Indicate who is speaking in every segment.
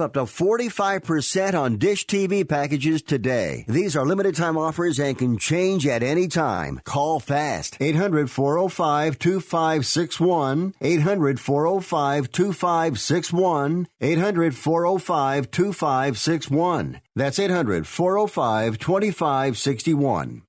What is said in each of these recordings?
Speaker 1: up to 45% on Dish TV packages today. These are limited time offers and can change at any time. Call fast. 800 405 2561. 800 405 2561. 800 405 2561. That's 800 405 2561.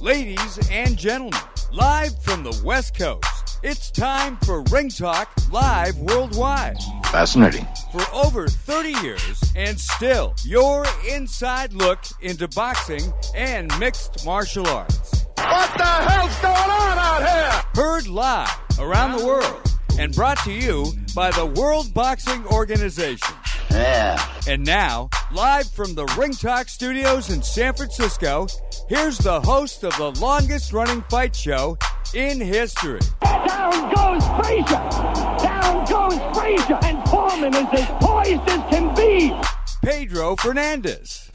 Speaker 2: Ladies and gentlemen, live from the West Coast, it's time for Ring Talk Live Worldwide.
Speaker 3: Fascinating.
Speaker 2: For over 30 years, and still your inside look into boxing and mixed martial arts.
Speaker 4: What the hell's going on out here?
Speaker 2: Heard live around the world and brought to you by the World Boxing Organization.
Speaker 3: Yeah.
Speaker 2: And now, live from the Ring Talk studios in San Francisco, here's the host of the longest running fight show in history.
Speaker 5: Down goes Frazier! Down goes Frazier! And Foreman is as poised as can be!
Speaker 2: Pedro Fernandez.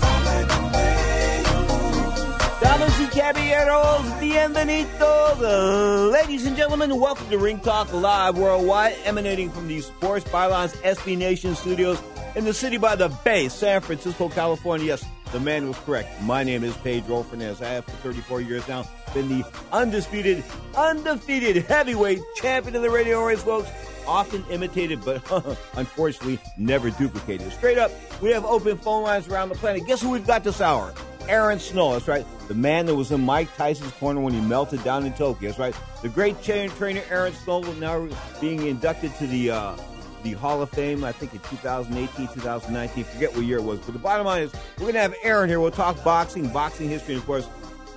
Speaker 6: Damas y caballeros, bienvenidos. Ladies and gentlemen, welcome to Ring Talk Live Worldwide, emanating from the Sports Bylines SB Nation studios in the city by the Bay, San Francisco, California. Yes, the man was correct. My name is Pedro Fernandez. I have for 34 years now been the undisputed, undefeated heavyweight champion of the radio race, folks. Often imitated, but unfortunately never duplicated. Straight up, we have open phone lines around the planet. Guess who we've got this hour? Aaron Snow, that's right. The man that was in Mike Tyson's corner when he melted down in Tokyo, that's right. The great trainer Aaron Snow now being inducted to the uh, the Hall of Fame, I think in 2018, 2019, forget what year it was. But the bottom line is, we're going to have Aaron here. We'll talk boxing, boxing history, and of course,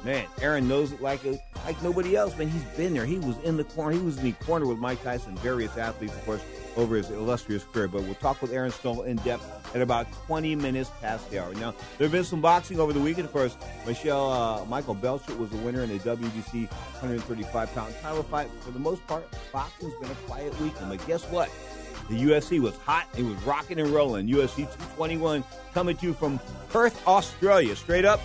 Speaker 6: man, Aaron knows it like a, like nobody else. Man, he's been there. He was in the corner. He was in the corner with Mike Tyson, various athletes, of course, over his illustrious career. But we'll talk with Aaron Snow in depth at about 20 minutes past the hour. Now, there have been some boxing over the weekend. Of course, Michelle uh, Michael Belcher was the winner in the WBC 135 pound title fight. For the most part, boxing's been a quiet weekend. But guess what? The UFC was hot. It was rocking and rolling. UFC 221 coming to you from Perth, Australia. Straight up,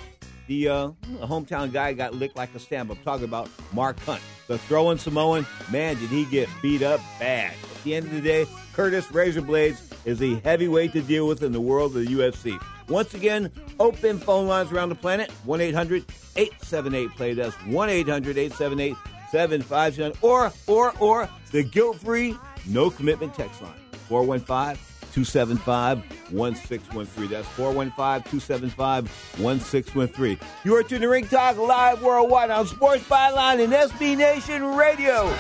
Speaker 6: the uh, hometown guy got licked like a stamp. I'm talking about Mark Hunt. The throwing Samoan, man, did he get beat up bad. At the end of the day, Curtis Razor Blaydes is a heavyweight to deal with in the world of the UFC. Once again, open phone lines around the planet 1 800 878 play. That's 1 800 878 757 or, or, or the guilt free no commitment text line 415 275 1613. That's 415 275 1613. You are tuning to Ring Talk Live Worldwide on Sports Byline and SB Nation Radio.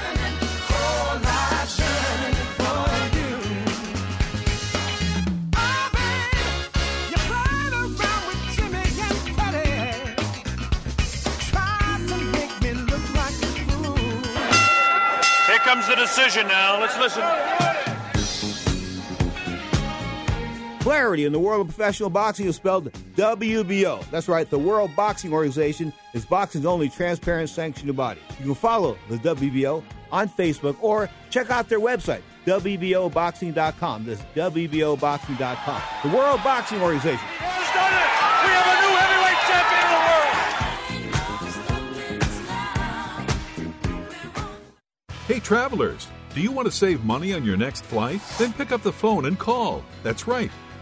Speaker 7: Comes the decision now. Let's listen.
Speaker 6: Clarity in the world of professional boxing is spelled WBO. That's right, the World Boxing Organization is boxing's only transparent sanctioned body. You can follow the WBO on Facebook or check out their website, WBOboxing.com. That's WBOboxing.com. The World Boxing Organization.
Speaker 7: Has done it. We have a new heavyweight champion of the world.
Speaker 8: Hey, travelers, do you want to save money on your next flight? Then pick up the phone and call. That's right,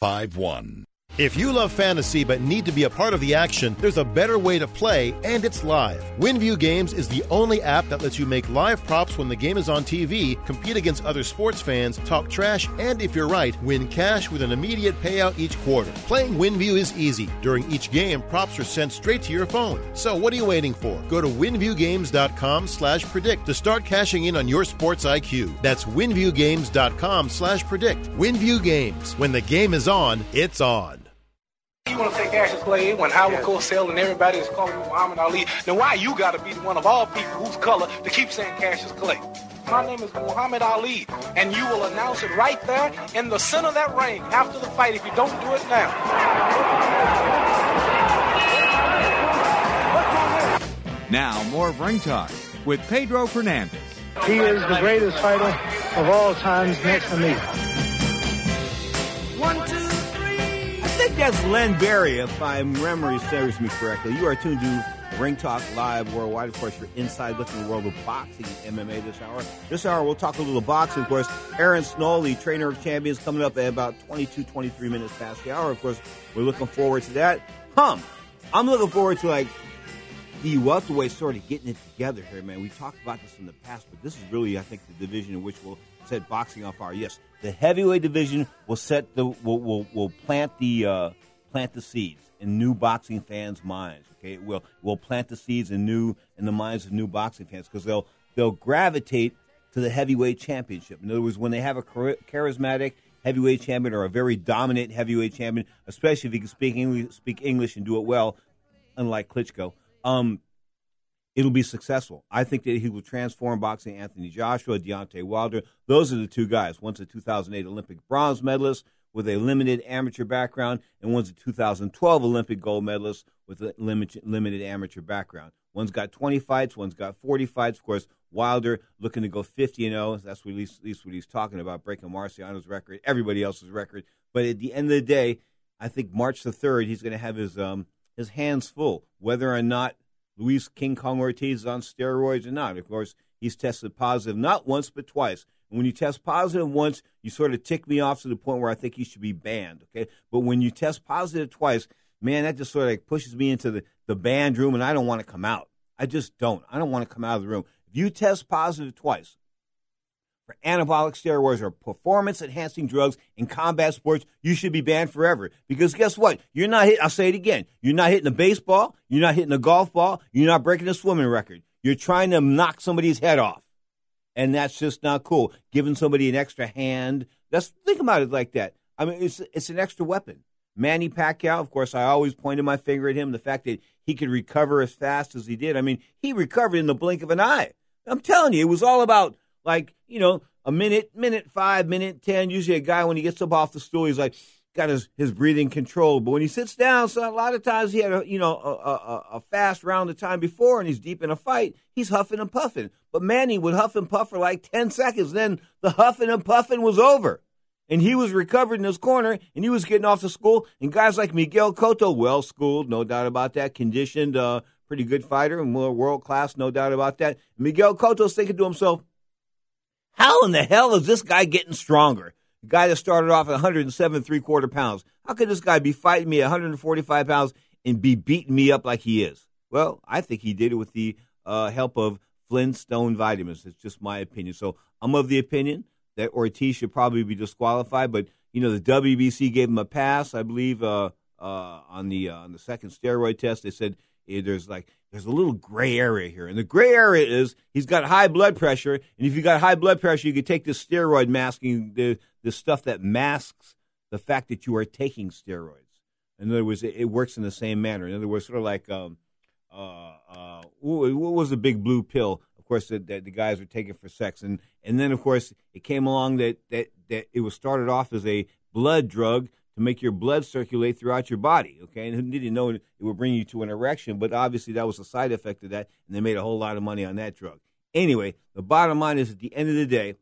Speaker 9: five one.
Speaker 10: If you love fantasy but need to be a part of the action, there's a better way to play, and it's live. WinView Games is the only app that lets you make live props when the game is on TV, compete against other sports fans, talk trash, and if you're right, win cash with an immediate payout each quarter. Playing WinView is easy. During each game, props are sent straight to your phone. So what are you waiting for? Go to winviewgames.com slash predict to start cashing in on your sports IQ. That's winviewgames.com slash predict. WinView Games. When the game is on, it's on.
Speaker 11: You want to say Cassius Clay when Howard Cosell and everybody is calling you Muhammad Ali, then why you got to be the one of all people whose color to keep saying Cassius Clay? My name is Muhammad Ali, and you will announce it right there in the center of that ring after the fight if you don't do it now.
Speaker 12: Now, more of Ring Talk with Pedro Fernandez.
Speaker 13: He is the greatest fighter of all times next to me.
Speaker 6: That's Len Barry, if my memory serves me correctly. You are tuned to Ring Talk Live Worldwide. Of course, you're inside looking at the world of boxing and MMA this hour. This hour, we'll talk a little boxing. Of course, Aaron Snow, the trainer of champions, coming up at about 22, 23 minutes past the hour. Of course, we're looking forward to that. Hum, I'm looking forward to like the welterweight sort of getting it together here, man. We talked about this in the past, but this is really, I think, the division in which we'll set boxing on fire. Yes, the heavyweight division will set the will will, will plant the uh, plant the seeds in new boxing fans' minds. Okay, it will will plant the seeds in new in the minds of new boxing fans because they'll they'll gravitate to the heavyweight championship. In other words, when they have a charismatic heavyweight champion or a very dominant heavyweight champion, especially if he can speak English, speak English and do it well, unlike Klitschko um, it'll be successful. I think that he will transform boxing. Anthony Joshua, Deontay Wilder, those are the two guys. One's a 2008 Olympic bronze medalist with a limited amateur background, and one's a 2012 Olympic gold medalist with a limited, limited amateur background. One's got 20 fights, one's got 40 fights. Of course, Wilder looking to go 50 and 0. That's what at least, at least what he's talking about, breaking Marciano's record, everybody else's record. But at the end of the day, I think March the 3rd, he's going to have his um, his hands full, whether or not Luis King Kong Ortiz is on steroids or not. Of course, he's tested positive not once but twice. And when you test positive once, you sort of tick me off to the point where I think he should be banned. Okay, but when you test positive twice, man, that just sort of like pushes me into the the banned room, and I don't want to come out. I just don't. I don't want to come out of the room. If you test positive twice, for anabolic steroids or performance enhancing drugs in combat sports, you should be banned forever. Because guess what? You're not hitting, I'll say it again. You're not hitting a baseball. You're not hitting a golf ball. You're not breaking a swimming record. You're trying to knock somebody's head off. And that's just not cool. Giving somebody an extra hand. That's, think about it like that. I mean, it's, it's an extra weapon. Manny Pacquiao, of course, I always pointed my finger at him. The fact that he could recover as fast as he did. I mean, he recovered in the blink of an eye. I'm telling you, it was all about like, you know, a minute, minute five, minute ten. Usually a guy when he gets up off the stool, he's like got his, his breathing controlled. But when he sits down, so a lot of times he had a you know a, a, a fast round of time before, and he's deep in a fight. He's huffing and puffing. But Manny would huff and puff for like ten seconds. Then the huffing and puffing was over, and he was recovered in his corner, and he was getting off to school. And guys like Miguel Cotto, well schooled, no doubt about that, conditioned, uh, pretty good fighter, and world class, no doubt about that. Miguel Cotto's thinking to himself, how in the hell is this guy getting stronger? The guy that started off at 107 three quarter pounds. How could this guy be fighting me at 145 pounds and be beating me up like he is? Well, I think he did it with the uh, help of Flintstone vitamins. It's just my opinion. So I'm of the opinion that Ortiz should probably be disqualified. But you know, the WBC gave him a pass, I believe, uh, uh, on the uh, on the second steroid test. They said there's like there's a little gray area here, and the gray area is he's got high blood pressure, and if you got high blood pressure, you could take this steroid masking the the stuff that masks the fact that you are taking steroids. In other words, it, it works in the same manner. In other words, sort of like um, uh, uh, what was the big blue pill? Of course, that, that the guys were taking for sex, and and then of course it came along that that that it was started off as a blood drug to make your blood circulate throughout your body. Okay, and who didn't know it would bring you to an erection, but obviously that was a side effect of that, and they made a whole lot of money on that drug. Anyway, the bottom line is at the end of the day,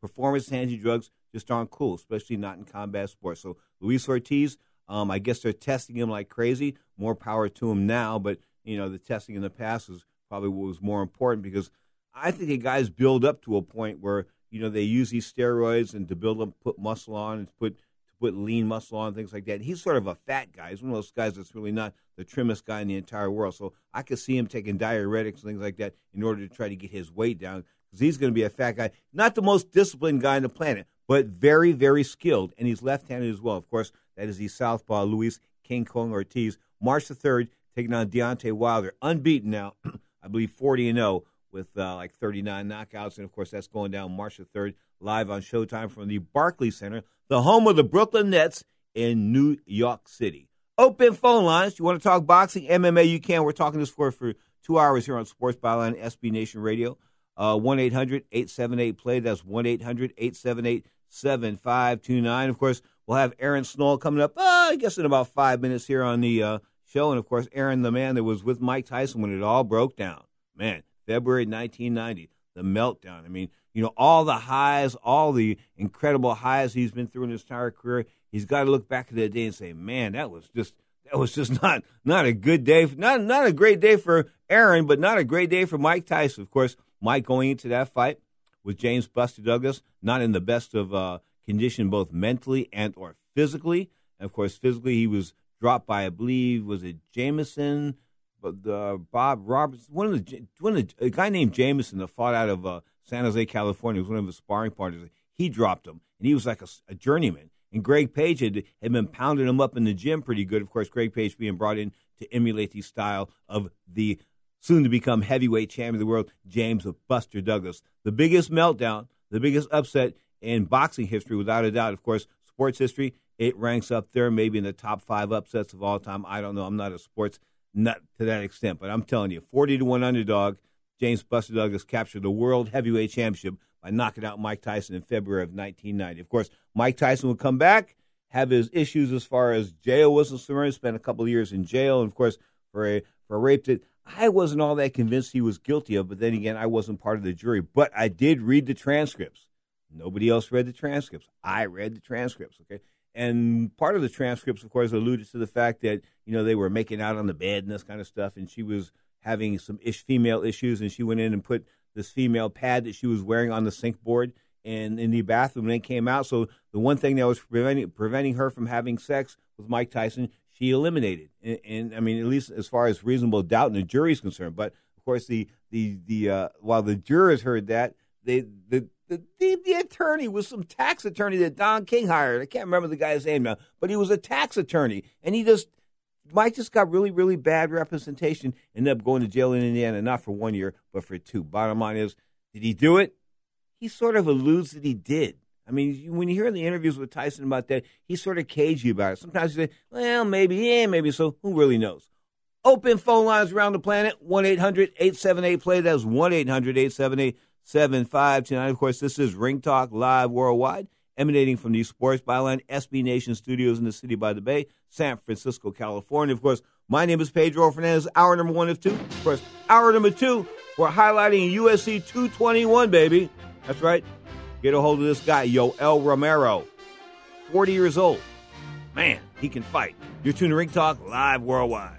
Speaker 6: performance enhancing drugs just aren't cool, especially not in combat sports. So Luis Ortiz, um, I guess they're testing him like crazy. More power to him now, but you know the testing in the past was probably what was more important because I think the guys build up to a point where you know they use these steroids and to build up, put muscle on, and put put lean muscle on, things like that. He's sort of a fat guy. He's one of those guys that's really not the trimmest guy in the entire world. So I could see him taking diuretics and things like that in order to try to get his weight down because he's going to be a fat guy, not the most disciplined guy on the planet, but very, very skilled, and he's left-handed as well. Of course, that is the southpaw Luis King Kong Ortiz. March the third, taking on Deontay Wilder, unbeaten now, I believe forty and zero oh with uh, like thirty nine knockouts, and of course that's going down March the third, live on Showtime from the Barclays Center, the home of the Brooklyn Nets in New York City. Open phone lines. You want to talk boxing, MMA? You can. We're talking this for for two hours here on Sports Byline, SB Nation Radio. Uh, 1 800 878 play. That's 1 800 878 7529. Of course, we'll have Aaron Snow coming up, uh, I guess, in about five minutes here on the uh, show. And of course, Aaron, the man that was with Mike Tyson when it all broke down. Man, February 1990, the meltdown. I mean, you know, all the highs, all the incredible highs he's been through in his entire career. He's got to look back at that day and say, man, that was just. That was just not not a good day, not not a great day for Aaron, but not a great day for Mike Tyson. Of course, Mike going into that fight with James Buster Douglas, not in the best of uh, condition, both mentally and or physically. And of course, physically, he was dropped by, I believe, was it Jameson, but uh, Bob Roberts, one of the one of the, a guy named Jameson that fought out of uh, San Jose, California, was one of his sparring partners. He dropped him, and he was like a, a journeyman. And Greg Page had, had been pounding him up in the gym pretty good. Of course, Greg Page being brought in to emulate the style of the soon to become heavyweight champion of the world, James Buster Douglas. The biggest meltdown, the biggest upset in boxing history, without a doubt. Of course, sports history, it ranks up there, maybe in the top five upsets of all time. I don't know. I'm not a sports nut to that extent, but I'm telling you, 40 to 1 underdog, James Buster Douglas captured the World Heavyweight Championship by knocking out Mike Tyson in February of 1990. Of course, Mike Tyson would come back, have his issues as far as jail was concerned, spent a couple of years in jail, and of course, for a for a rape that I wasn't all that convinced he was guilty of, but then again, I wasn't part of the jury. But I did read the transcripts. Nobody else read the transcripts. I read the transcripts, okay? And part of the transcripts, of course, alluded to the fact that, you know, they were making out on the bed and this kind of stuff, and she was having some ish female issues, and she went in and put this female pad that she was wearing on the sink board and in the bathroom And they came out. So the one thing that was preventing preventing her from having sex with Mike Tyson, she eliminated. And, and, I mean, at least as far as reasonable doubt in the jury's concerned. But of course, the the the uh, while the jurors heard that, they the the, the, the attorney was some tax attorney that Don King hired. I can't remember the guy's name now, but he was a tax attorney, and he just Mike just got really, really bad representation. Ended up going to jail in Indiana, not for one year, but for two. Bottom line is, did he do it? He sort of alludes that he did. I mean, when you hear the interviews with Tyson about that, he's sort of cagey about it. Sometimes you say, well, maybe, yeah, maybe so. Who really knows? Open phone lines around the planet 1 800 878 play. That's 1 800 878 7529. Of course, this is Ring Talk Live Worldwide, emanating from the Sports Byline SB Nation studios in the city by the bay, San Francisco, California. Of course, my name is Pedro Fernandez, hour number one of two. Of course, hour number two, we're highlighting UFC 221, baby. That's right. Get a hold of this guy, Yoel Romero. 40 years old. Man, he can fight. You're tuning to Ring Talk live worldwide.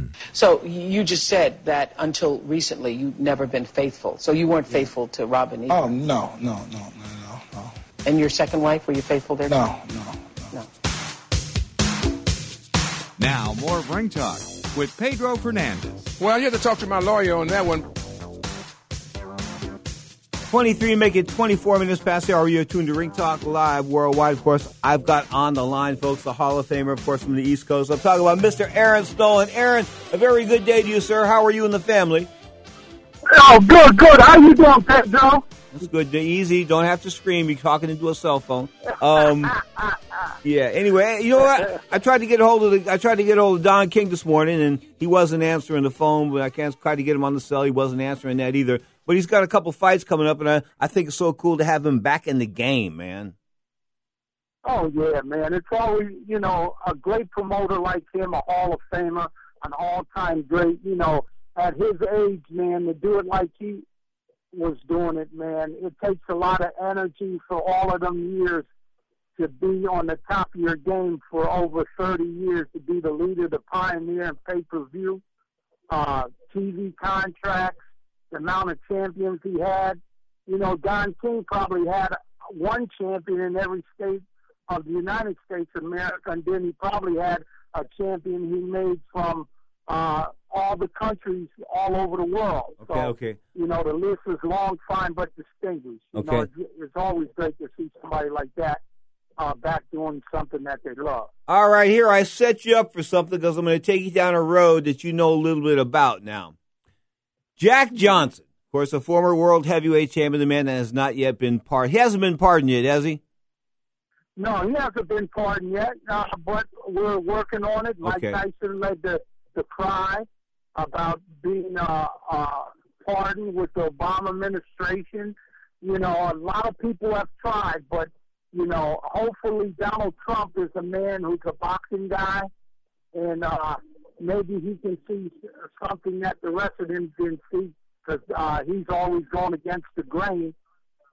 Speaker 14: Hmm.
Speaker 15: So you just said that until recently you'd never been faithful. So you weren't faithful to Robin either.
Speaker 16: Oh no, no, no, no, no, no.
Speaker 15: And your second wife, were you faithful there?
Speaker 16: No, no,
Speaker 15: no.
Speaker 12: Now more of Ring Talk with Pedro Fernandez.
Speaker 17: Well, you have to talk to my lawyer on that one.
Speaker 6: 23, make it 24 minutes past the hour. You're tuned to Ring Talk Live worldwide. Of course, I've got on the line, folks, the Hall of Famer, of course, from the East Coast. I'm talking about Mr. Aaron Snowell. Aaron, a very good day to you, sir. How are you and the family?
Speaker 13: Oh, good, good. How you doing, Pedro?
Speaker 6: It's good. Easy. Don't have to scream. You're talking into a cell phone. Um, yeah. Anyway, you know what? I tried to get a hold of the. I tried to get a hold of Don King this morning, and he wasn't answering the phone. But I can't try to get him on the cell. He wasn't answering that either. But he's got a couple fights coming up, and I, I think it's so cool to have him back in the game, man.
Speaker 13: Oh yeah, man! It's always you know a great promoter like him, a Hall of Famer, an all-time great. You know, at his age, man, to do it like he was doing it, man, it takes a lot of energy for all of them years to be on the top of your game for over 30 years, to be the leader, the pioneer in pay-per-view, uh, TV contracts, the amount of champions he had. you know, Don King probably had one champion in every state of the United States of America, and then he probably had a champion he made from uh, all the countries all over the world.
Speaker 6: Okay,
Speaker 13: so,
Speaker 6: okay.
Speaker 13: You know, the list is long, fine, but distinguished. You
Speaker 6: Okay.
Speaker 13: know, it's, it's always great to see somebody like that uh, back doing something that they love.
Speaker 6: All right, here I set you up for something because I'm going to take you down a road that you know a little bit about now. Jack Johnson, of course, a former world heavyweight champion, the man that has not yet been pardoned. He hasn't been pardoned yet, has he?
Speaker 13: No, he hasn't been pardoned yet, uh, but we're working on it. Mike
Speaker 6: Okay.
Speaker 13: Tyson led the, the cry about being uh, uh, pardoned with the Obama administration. You know, a lot of people have tried, but, you know, hopefully Donald Trump is a man who's a boxing guy, and uh, maybe he can see something that the rest of them didn't see because uh, he's always going against the grain.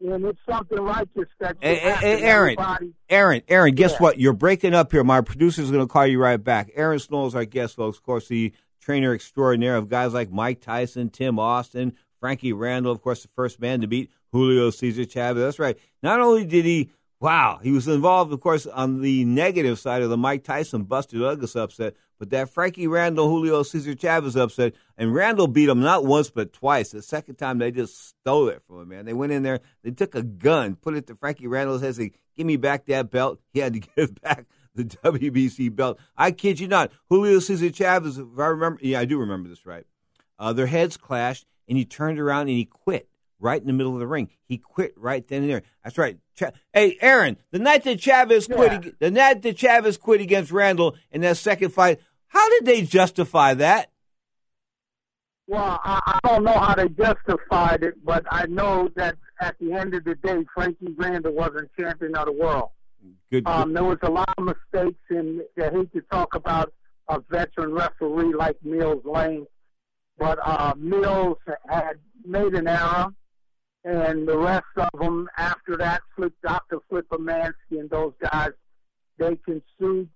Speaker 13: And it's something righteous that
Speaker 6: Hey, hey, Aaron,
Speaker 13: Everybody-
Speaker 6: Aaron, Aaron, guess
Speaker 13: Yeah.
Speaker 6: what? You're breaking up here. My producer's going to call you right back. Aaron Snow is our guest, folks. Of course, the trainer extraordinaire of guys like Mike Tyson, Tim Austin, Frankie Randall, of course, the first man to beat Julio Cesar Chavez. That's right. Not only did he, wow, he was involved, of course, on the negative side of the Mike Tyson Buster Douglas upset, but that Frankie Randall, Julio Cesar Chavez upset, and Randall beat him not once but twice. The second time they just stole it from him, man. They went in there, they took a gun, put it to Frankie Randall's head, said, "Give me back that belt." He had to give back the WBC belt. I kid you not. Julio Cesar Chavez, if I remember, yeah, I do remember this right. Uh, their heads clashed, and he turned around and he quit right in the middle of the ring. He quit right then and there. That's right. Cha- hey, Aaron, the night that Chavez quit, ag- the night that Chavez quit against Randall in that second fight, how did they justify that?
Speaker 13: Well, I, I don't know how they justified it, but I know that at the end of the day, Frankie Randall wasn't champion of the world.
Speaker 6: Good.
Speaker 13: Um, there was a lot of mistakes, and I hate to talk about a veteran referee like Mills Lane, but uh, Mills had made an error, and the rest of them after that, Flip, Dr. Flip Homansky and those guys, they can sue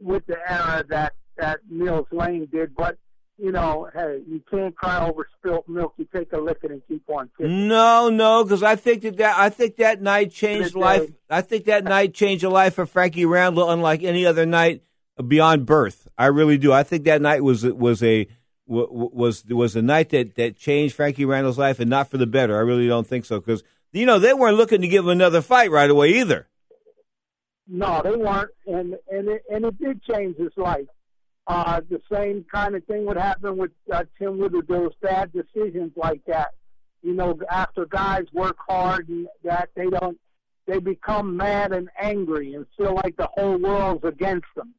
Speaker 13: with the error that that Mills Lane did. But you know, hey, you can't cry over spilt milk. You take a licking and keep on kicking.
Speaker 6: No, no, because I think that, that I think that night changed life. I think that night changed the life of Frankie Randall, unlike any other night beyond birth. I really do. I think that night was was a wa- wa- was was a night that that changed Frankie Randall's life, and not for the better. I really don't think so, because you know they weren't looking to give him another fight right away either.
Speaker 13: No, they weren't, and and it, and it did change his life. Uh, the same kind of thing would happen with uh, Tim Woodward. Those bad decisions like that. You know, after guys work hard and that they don't, they become mad and angry and feel like the whole world's against them.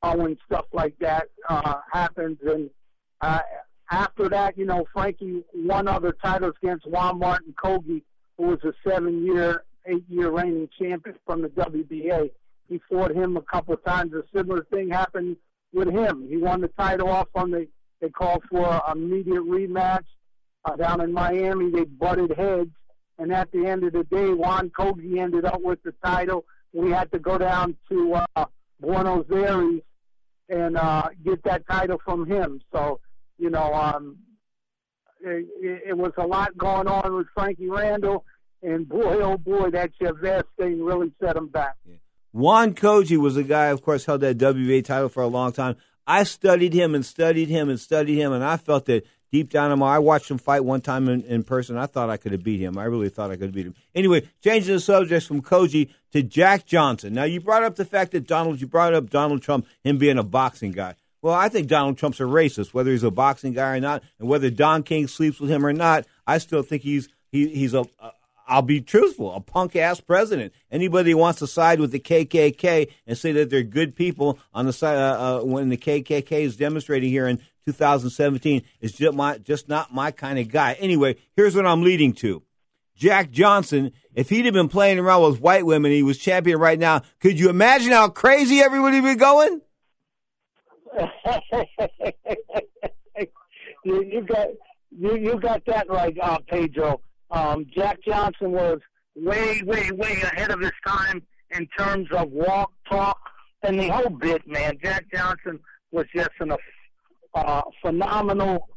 Speaker 13: Uh, when stuff like that uh, happens, and uh, after that, you know, Frankie won other titles against Juan Martin Coggi, who was a seven-year, eight-year reigning champion from the WBA. He fought him a couple of times. A similar thing happened with him. He won the title off on the. They called for an immediate rematch uh, down in Miami. They butted heads, and at the end of the day, Juan Coggi ended up with the title. We had to go down to uh, Buenos Aires and uh, get that title from him. So, you know, um, it, it, was a lot going on with Frankie Randall, and boy, oh boy, that Chavez thing really set him back.
Speaker 6: Juan Coggi was a guy, of course, held that WBA title for a long time. I studied him and studied him and studied him, and I felt that deep down in my, I watched him fight one time in, in person. I thought I could have beat him. I really thought I could have beat him. Anyway, changing the subject from Coggi to Jack Johnson. Now, you brought up the fact that Donald, you brought up Donald Trump, him being a boxing guy. Well, I think Donald Trump's a racist, whether he's a boxing guy or not, and whether Don King sleeps with him or not. I still think he's he, he's a, a I'll be truthful, a punk ass president. Anybody who wants to side with the KKK and say that they're good people on the side uh, uh, when the KKK is demonstrating here in 2017 is just my just not my kind of guy. Anyway, here's what I'm leading to. Jack Johnson, if he'd have been playing around with white women, he was champion right now. Could you imagine how crazy everybody would be going?
Speaker 13: you, you got you you got that right, uh, Pedro. Um, Jack Johnson was way, way, way ahead of his time in terms of walk, talk, and the whole bit. Man, Jack Johnson was just an, uh, phenomenal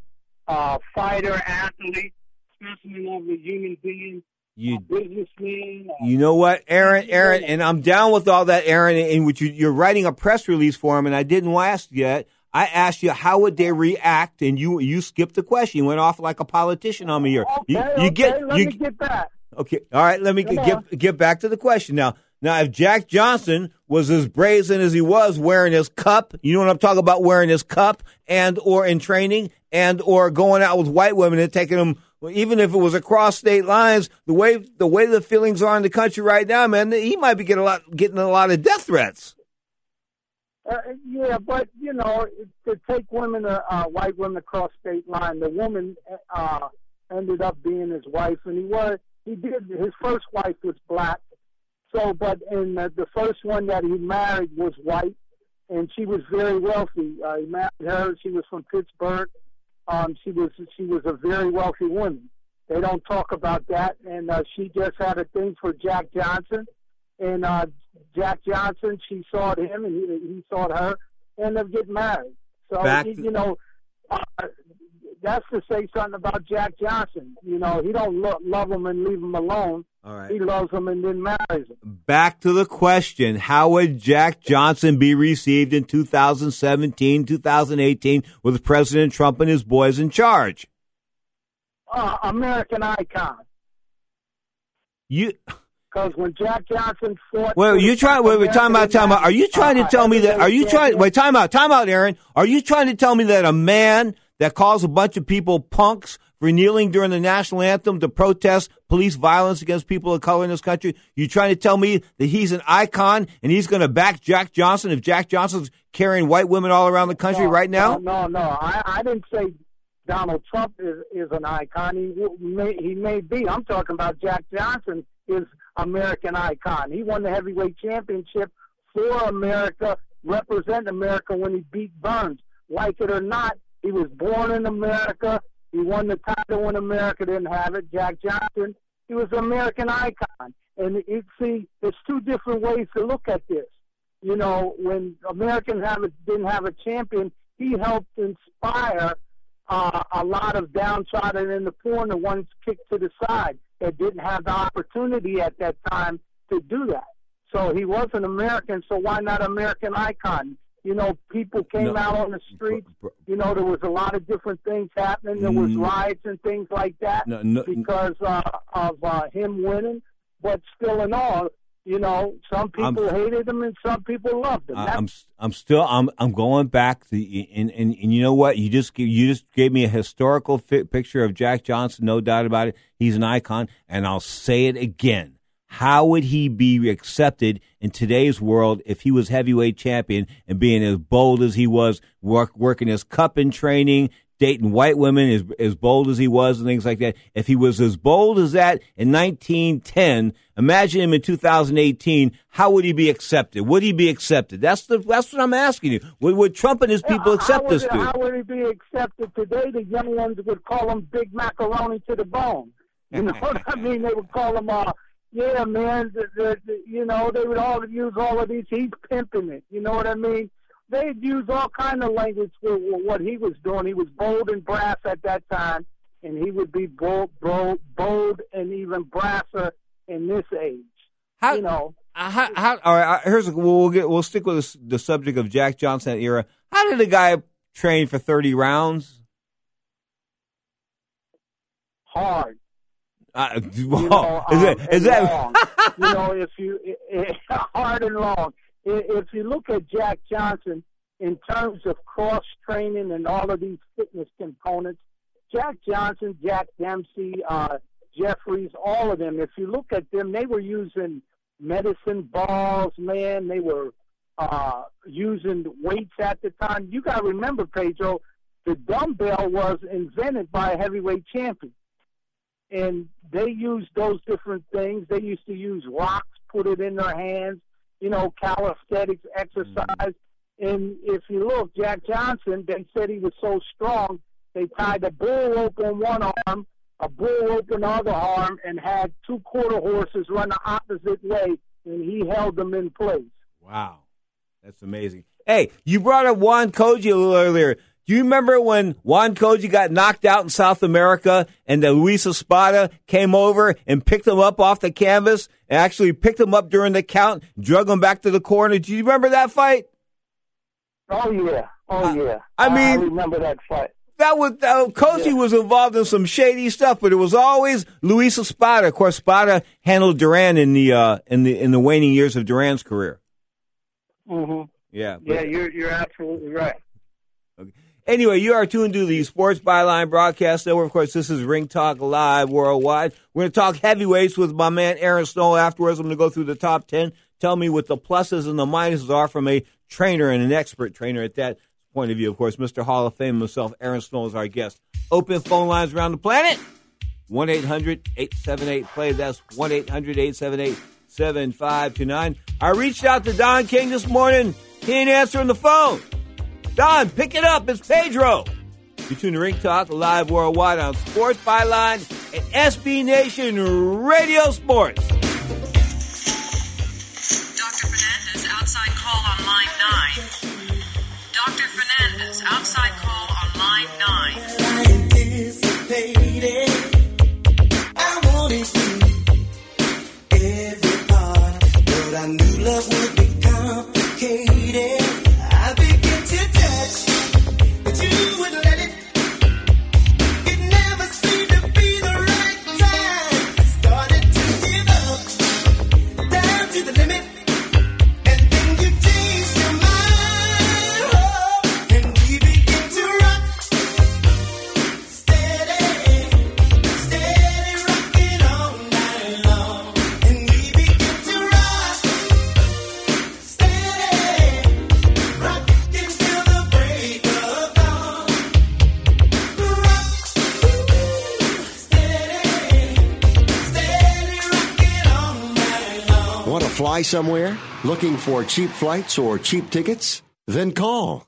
Speaker 13: uh, fighter, athlete, specimen of a human being.
Speaker 6: You, You know what, Aaron? Aaron, and I'm down with all that, Aaron. In which you, you're writing a press release for him, and I didn't ask yet. I asked you how would they react, and you you skipped the question. You went off like a politician on me here. you,
Speaker 13: Okay,
Speaker 6: you
Speaker 13: okay,
Speaker 6: get
Speaker 13: let
Speaker 6: you
Speaker 13: me get back.
Speaker 6: okay. All right, let me
Speaker 13: Come
Speaker 6: get,
Speaker 13: on.
Speaker 6: get get back to the question now. Now, if Jack Johnson was as brazen as he was wearing his cup, you know what I'm talking about, wearing his cup, and or in training, and or going out with white women and taking them, even if it was across state lines, the way the way the feelings are in the country right now, man, he might be getting a lot getting a lot of death threats.
Speaker 13: Uh, yeah, but you know, to take women, uh, uh, white women across state line, the woman uh, ended up being his wife, and he was he did his first wife was black, so but and uh, the first one that he married was white, and she was very wealthy. Uh, he married her; she was from Pittsburgh. Um, she was she was a very wealthy woman. They don't talk about that, and uh, she just had a thing for Jack Johnson, and uh, Jack Johnson, she sought him, and he, he sought her, and they're getting married. So
Speaker 6: Back
Speaker 13: you, you know, uh, that's to say something about Jack Johnson. You know, he don't lo- love him and leave him alone.
Speaker 6: All right.
Speaker 13: He loves him and then marries him.
Speaker 6: Back to the question: How would Jack Johnson be received in 2017, 2018, with President Trump and his boys in charge?
Speaker 13: Uh, American icon.
Speaker 6: You
Speaker 13: Because when Jack Johnson fought,
Speaker 6: Well, you trying? Wait, wait, time out, time out. Are you trying to tell me that? Are you trying? Wait, time out, time out, Aaron. Are you trying to tell me that a man that calls a bunch of people punks for kneeling during the national anthem to protest police violence against people of color in this country? You trying to tell me that he's an icon and he's going to back Jack Johnson if Jack Johnson's carrying white women all around the country right now?
Speaker 13: No, no, no. I, I didn't say Donald Trump is, is an icon. He may he may be. I'm talking about Jack Johnson is American icon. He won the heavyweight championship for America, represent America when he beat Burns. Like it or not, he was born in America. He won the title when America didn't have it. Jack Johnson, he was an American icon. And it, see, there's two different ways to look at this. You know, when Americans have a, didn't have a champion, he helped inspire uh, a lot of downtrodden in the the ones kicked to the side that didn't have the opportunity at that time to do that. So he was an American, so why not American icon? You know, people came
Speaker 6: No.
Speaker 13: out on the streets. You know, there was a lot of different things happening. There was
Speaker 6: Mm.
Speaker 13: riots and things like that
Speaker 6: No, no-
Speaker 13: because uh, of uh, him winning. But still, in all, you know, some people hated him and some people loved him. That's
Speaker 6: I'm I'm still I'm I'm going back to and and, and you know what you just gave- you just gave me a historical fi- picture of Jack Johnson, no doubt about it. He's an icon, and I'll say it again. How would he be accepted in today's world if he was heavyweight champion and being as bold as he was, work, working his cup in training, dating white women as, as bold as he was and things like that? If he was as bold as that in 1910, imagine him in 2018. How would he be accepted? Would he be accepted? That's the that's what I'm asking you. Would, would Trump and his people accept this dude?
Speaker 13: How would he be accepted today? The young ones would call him Big Macaroni to the bone. You know what I mean? They would call him, uh, yeah, man. The, the, the, you know, they would all use all of these. He's pimping it. You know what I mean? They'd use all kind of language for what he was doing. He was bold and brass at that time, and he would be bold, bold, bold and even brasser in this age.
Speaker 6: How,
Speaker 13: you know,
Speaker 6: Uh, how, how, all right, uh, here's we'll, we'll get we'll stick with this, the subject of Jack Johnson era. How did a guy train for 30 rounds?
Speaker 13: hard.
Speaker 6: Uh,
Speaker 13: you know,
Speaker 6: is
Speaker 13: um,
Speaker 6: that is
Speaker 13: and
Speaker 6: that
Speaker 13: long. you know, if you hard and long. If you look at Jack Johnson in terms of cross training and all of these fitness components, Jack Johnson, Jack Dempsey, uh, Jeffries, all of them. If you look at them, they were using medicine balls. Man, they were uh, using weights at the time. You got to remember, Pedro, the dumbbell was invented by a heavyweight champion and they used those different things. They used to use rocks, put it in their hands, you know, calisthenics exercise. Mm-hmm. And if you look, Jack Johnson, they said he was so strong, they tied a bull rope on one arm, a bull rope on the other arm, and had two quarter horses run the opposite way, and he held them in place.
Speaker 6: Wow, that's amazing. Hey, you brought up Juan Coggi a little earlier. Do you remember when Juan Coggi got knocked out in South America and the Luis Espada came over and picked him up off the canvas and actually picked him up during the count, drug him back to the corner? Do you remember that fight?
Speaker 13: Oh yeah, oh yeah.
Speaker 6: I mean,
Speaker 13: I remember that fight.
Speaker 6: That was uh, Coggi yeah. was involved in some shady stuff, but it was always Luis Espada. Of course, Espada handled Duran in the uh, in the in the waning years of Duran's career.
Speaker 13: Mm-hmm.
Speaker 6: Yeah.
Speaker 13: But, yeah, you're you're absolutely right.
Speaker 6: Anyway, you are tuned to the Sports Byline Broadcast Network. Of course, this is Ring Talk Live Worldwide. We're going to talk heavyweights with my man Aaron Snowell afterwards. I'm going to go through the top 10. Tell me what the pluses and the minuses are from a trainer and an expert trainer at that point of view. Of course, Mr. Hall of Fame himself, Aaron Snowell, is our guest. Open phone lines around the planet 1 800 878 play. That's 1 800 878 7529. I reached out to Don King this morning. He ain't answering the phone. Don, pick it up. It's Pedro. You tune to Ring Talk live worldwide on Sports Byline and SB Nation Radio Sports.
Speaker 18: Dr. Fernandez, outside call on line 9. Dr. Fernandez, outside call on line 9. I wanted you every part, but I knew love would
Speaker 1: fly somewhere? Looking for cheap flights or cheap tickets? Then call.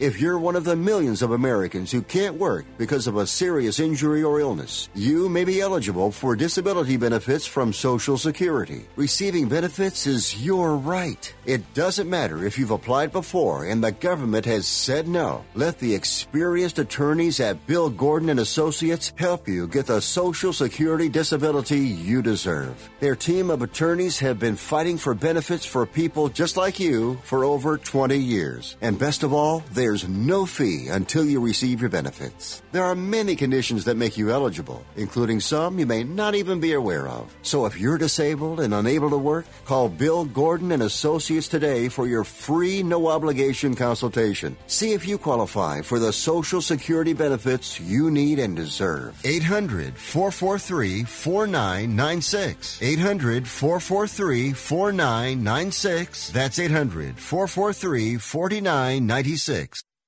Speaker 1: If you're one of the millions of Americans who can't work because of a serious injury or illness, you may be eligible for disability benefits from Social Security. Receiving benefits is your right. It doesn't matter if you've applied before and the government has said no. Let the experienced attorneys at Bill Gordon and Associates help you get the Social Security disability you deserve. Their team of attorneys have been fighting for benefits for people just like you for over 20 years. And best of all, they there's no fee until you receive your benefits. There are many conditions that make you eligible, including some you may not even be aware of. So if you're disabled and unable to work, call Bill Gordon and Associates today for your free no obligation consultation. See if you qualify for the Social Security benefits you need and deserve. 800 443 4996. 800 443 4996. That's 800 443 4996.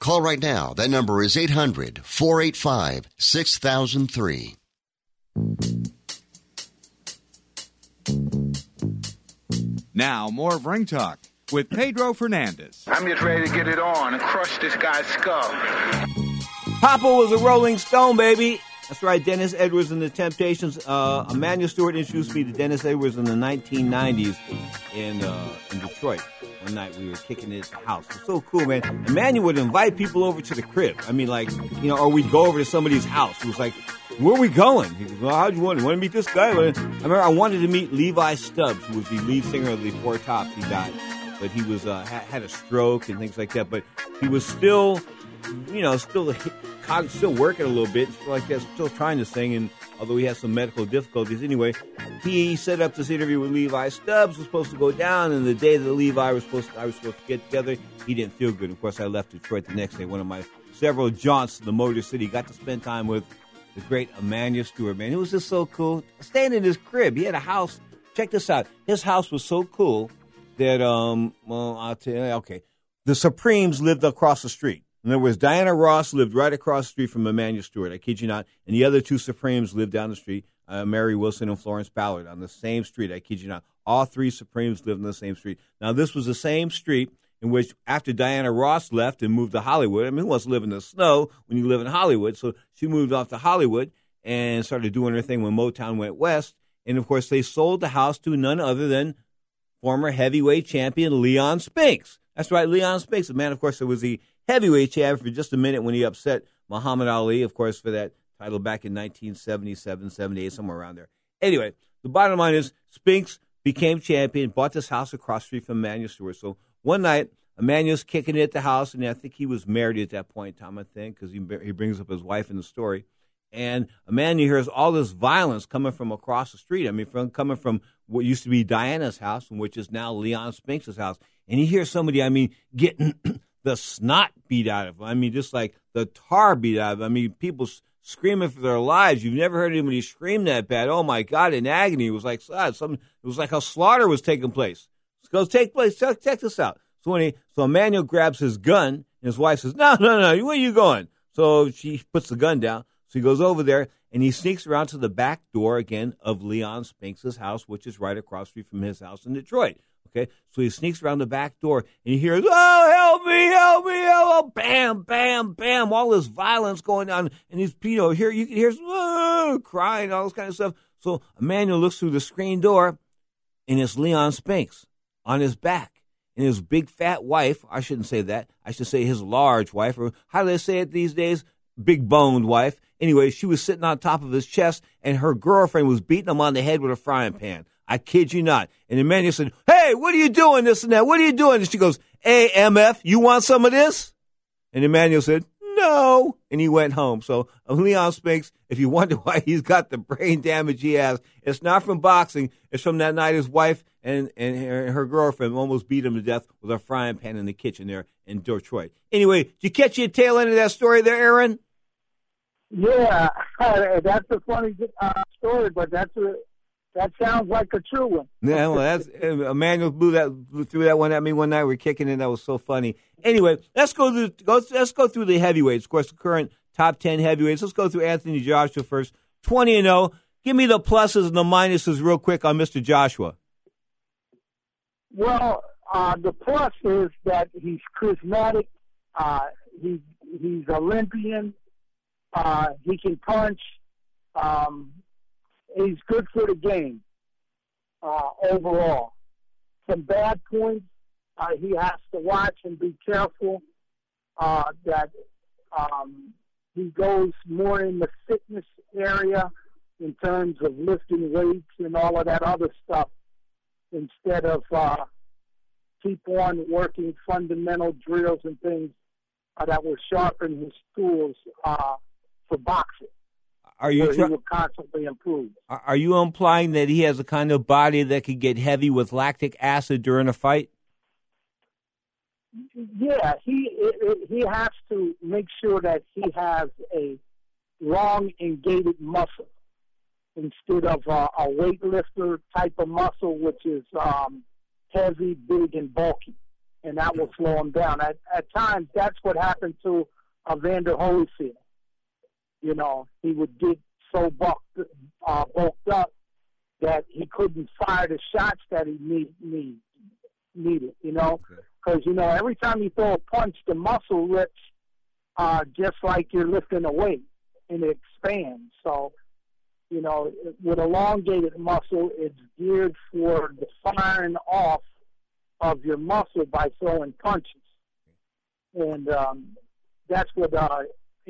Speaker 1: Call right now. That number is 800 485 6003.
Speaker 2: Now, more of Ring Talk with Pedro Fernandez.
Speaker 19: I'm just ready to get it on and crush this guy's skull.
Speaker 6: Papa was a Rolling Stone, baby. That's right, Dennis Edwards and the Temptations. Uh, Emanuel Steward introduced me to Dennis Edwards in the 1990s in uh, in Detroit. One night we were kicking it at the house. It was so cool, man. Emmanuel would invite people over to the crib. I mean, like, you know, or we'd go over to somebody's house. It was like, where are we going? He goes, well, how'd you want to, want to meet this guy? I remember I wanted to meet Levi Stubbs, who was the lead singer of the Four Tops. He died, but he was uh, ha- had a stroke and things like that. But he was still, you know, still still working a little bit, still like that, still trying to sing. And although he has some medical difficulties, anyway, he set up this interview with Levi Stubbs. Was supposed to go down, and the day that Levi was supposed, to, I was supposed to get together, he didn't feel good. Of course, I left Detroit the next day. One of my several jaunts to the Motor City. Got to spend time with the great Emanuel Steward, man. It was just so cool. Staying in his crib. He had a house. Check this out. His house was so cool that, um, well, I'll tell you, okay. The Supremes lived across the street. In other words, Diana Ross lived right across the street from Emanuel Steward. I kid you not. And the other two Supremes lived down the street, uh, Mary Wilson and Florence Ballard, on the same street. I kid you not. All three Supremes lived on the same street. Now, this was the same street in which after Diana Ross left and moved to Hollywood, I mean, who wants to live in the snow when you live in Hollywood? So she moved off to Hollywood and started doing her thing when Motown went west. And of course, they sold the house to none other than former heavyweight champion Leon Spinks. That's right, Leon Spinks. The man, of course, that was the heavyweight champion for just a minute when he upset Muhammad Ali, of course, for that title back in 1977, 78, somewhere around there. Anyway, the bottom line is Spinks became champion, bought this house across the street from Emanuel Steward. So one night, Emmanuel's kicking it at the house, and I think he was married at that point in time, I think, because he, he brings up his wife in the story. And Emmanuel hears all this violence coming from across the street. I mean, from coming from what used to be Diana's house, which is now Leon Spinks' house. And he hears somebody, I mean, getting the snot beat out of him. I mean, just like the tar beat out of him. I mean, people screaming for their lives. You've never heard anybody scream that bad. Oh my God, in agony. It was like uh, some. It was like a slaughter was taking place. Go take place. Check, check this out. So when he, so Emmanuel grabs his gun, and his wife says, "No, no, no, where are you going?" So she puts the gun down. So he goes over there and he sneaks around to the back door again of Leon Spinks' house, which is right across street from his house in Detroit. Okay, so he sneaks around the back door and he hears, "Oh, help me, help me, help!" Oh, bam, bam, bam! All this violence going on, and he's, you know, here you can hear oh, crying, all this kind of stuff. So Emmanuel looks through the screen door, and it's Leon Spinks on his back, and his big fat wife. I shouldn't say that. I should say his large wife, or how do they say it these days? Big boned wife. Anyway, she was sitting on top of his chest, and her girlfriend was beating him on the head with a frying pan. I kid you not. And Emmanuel said, Hey, what are you doing? This and that. What are you doing? And she goes, AMF, you want some of this? And Emmanuel said, No. And he went home. So Leon Spinks, if you wonder why he's got the brain damage he has, it's not from boxing. It's from that night his wife and, and her, her girlfriend almost beat him to death with a frying pan in the kitchen there in Detroit. Anyway, did you catch your tail end of that story there, Aaron?
Speaker 13: Yeah, that's a funny uh, story, but that's a that sounds like a true one.
Speaker 6: Yeah, well, that's Emmanuel blew that blew threw that one at me one night. We are kicking it. That was so funny. Anyway, let's go through go, let's go through the heavyweights. Of course, the current top ten heavyweights. Let's go through Anthony Joshua first. Twenty and zero. Give me the pluses and the minuses real quick on Mr. Joshua.
Speaker 13: Well, uh, the plus is that he's charismatic. Uh, he he's Olympian. Uh, he can punch. Um, he's good for the game uh, overall. Some bad points, uh, he has to watch and be careful uh, that um, he goes more in the fitness area in terms of lifting weights and all of that other stuff instead of uh, keep on working fundamental drills and things uh, that will sharpen his tools uh, for boxing.
Speaker 6: Are you
Speaker 13: so he will constantly improve?
Speaker 6: Are you implying that he has a kind of body that could get heavy with lactic acid during a fight?
Speaker 13: Yeah, he he has to make sure that he has a long engaged muscle instead of a, a weightlifter type of muscle, which is um, heavy, big, and bulky, and that will slow him down. At at times, that's what happened to Evander Holyfield. You know, he would get so bulked, uh, bulked up that he couldn't fire the shots that he need, need needed. You know, because you know every time you throw a punch, the muscle rips, uh, just like you're lifting a weight, and it expands. So, you know, with elongated muscle, it's geared for the firing off of your muscle by throwing punches, and um, that's what uh,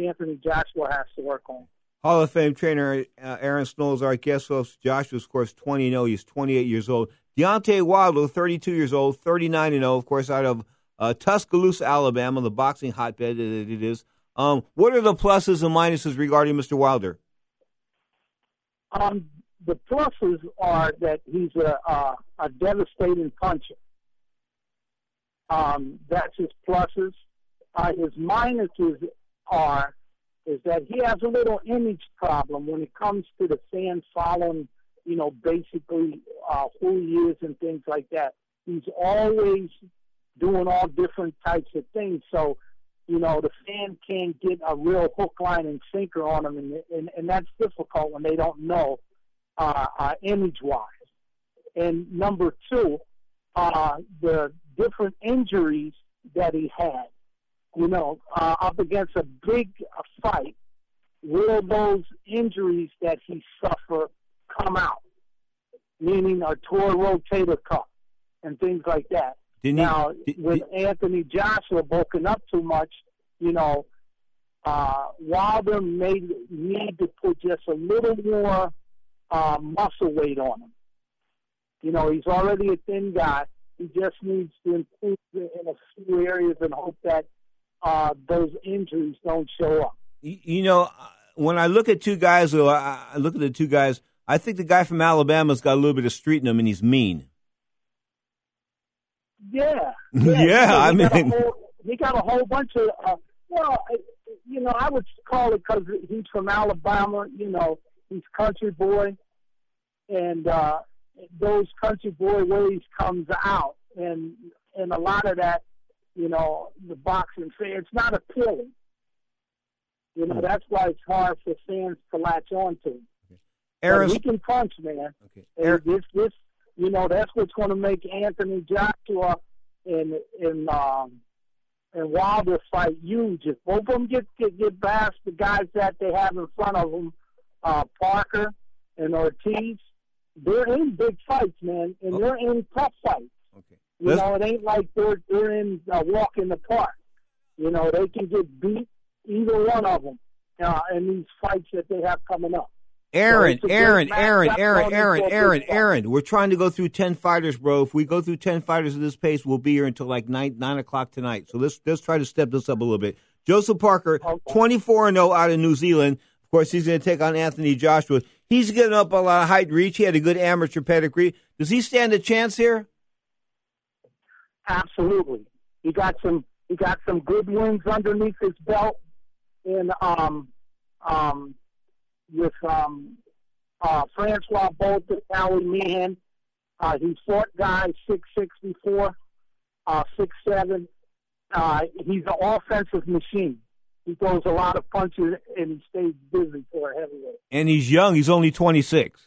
Speaker 13: Anthony Joshua has to work on.
Speaker 6: Hall of Fame trainer uh, Aaron Snowell is our guest host. Joshua scores 20 0. He's 28 years old. Deontay Wilder, 32 years old, 39 0, of course, out of uh, Tuscaloosa, Alabama, the boxing hotbed that it is. Um, what are the pluses and minuses regarding Mr. Wilder?
Speaker 13: Um, the pluses are that he's a, a, a devastating puncher. Um, that's his pluses. Uh, his minuses are is that he has a little image problem when it comes to the fans following, you know, basically uh, who he is and things like that. He's always doing all different types of things. So, you know, the fan can't get a real hook, line, and sinker on him, and and, and that's difficult when they don't know uh, uh, image-wise. And number two, uh, the different injuries that he had you know, uh, up against a big uh, fight, will those injuries that he suffered come out? Meaning a torn rotator cuff and things like that.
Speaker 6: Didn't
Speaker 13: now,
Speaker 6: he, did,
Speaker 13: with Anthony Joshua bulking up too much, you know, uh, Wilder may need to put just a little more uh, muscle weight on him. You know, he's already a thin guy. He just needs to improve in a few areas and hope that uh, those injuries don't show up.
Speaker 6: You know, uh, when I look at two guys, or I look at the two guys, I think the guy from Alabama's got a little bit of street in him, and he's mean.
Speaker 13: Yeah,
Speaker 6: yeah. yeah I mean,
Speaker 13: whole, he got a whole bunch of. Uh, well, you know, I would call it because he's from Alabama. You know, he's country boy, and uh, those country boy ways comes out, and and a lot of that you know, the boxing fan. It's not appealing. You know, that's why it's hard for fans to latch on to.
Speaker 6: Aaron,
Speaker 13: he can punch, man.
Speaker 6: Okay.
Speaker 13: And this, this, you know, that's what's going to make Anthony Joshua and and um and Wilder fight huge. If both of them get get get past the guys that they have in front of them, uh, Parker and Ortiz, they're in big fights, man, and
Speaker 6: Oh.
Speaker 13: they're in tough fights. You
Speaker 6: Let's-
Speaker 13: know, it ain't like they're they're in a walk in the park. You know, they can get beat either one of them uh, in these fights that they have coming up.
Speaker 6: Aaron,
Speaker 13: So
Speaker 6: Aaron, Aaron, Aaron, Aaron, Aaron. Aaron. We're trying to go through ten fighters, bro. If we go through ten fighters at this pace, we'll be here until like nine nine o'clock tonight. So let's let's try to step this up a little bit. Joseph Parker, twenty four and zero out of New Zealand. Of course, he's going to take on Anthony Joshua. He's getting up a lot of height and reach. He had a good amateur pedigree. Does he stand a chance here?
Speaker 13: Absolutely, he got some he got some good wins underneath his belt in um um with um uh Francois Botha, Ali Meehan. Uh, he fought guys six six before, uh six seven. Uh, he's an offensive machine. He throws a lot of punches and he stays busy for a heavyweight.
Speaker 6: And he's young. He's only twenty six.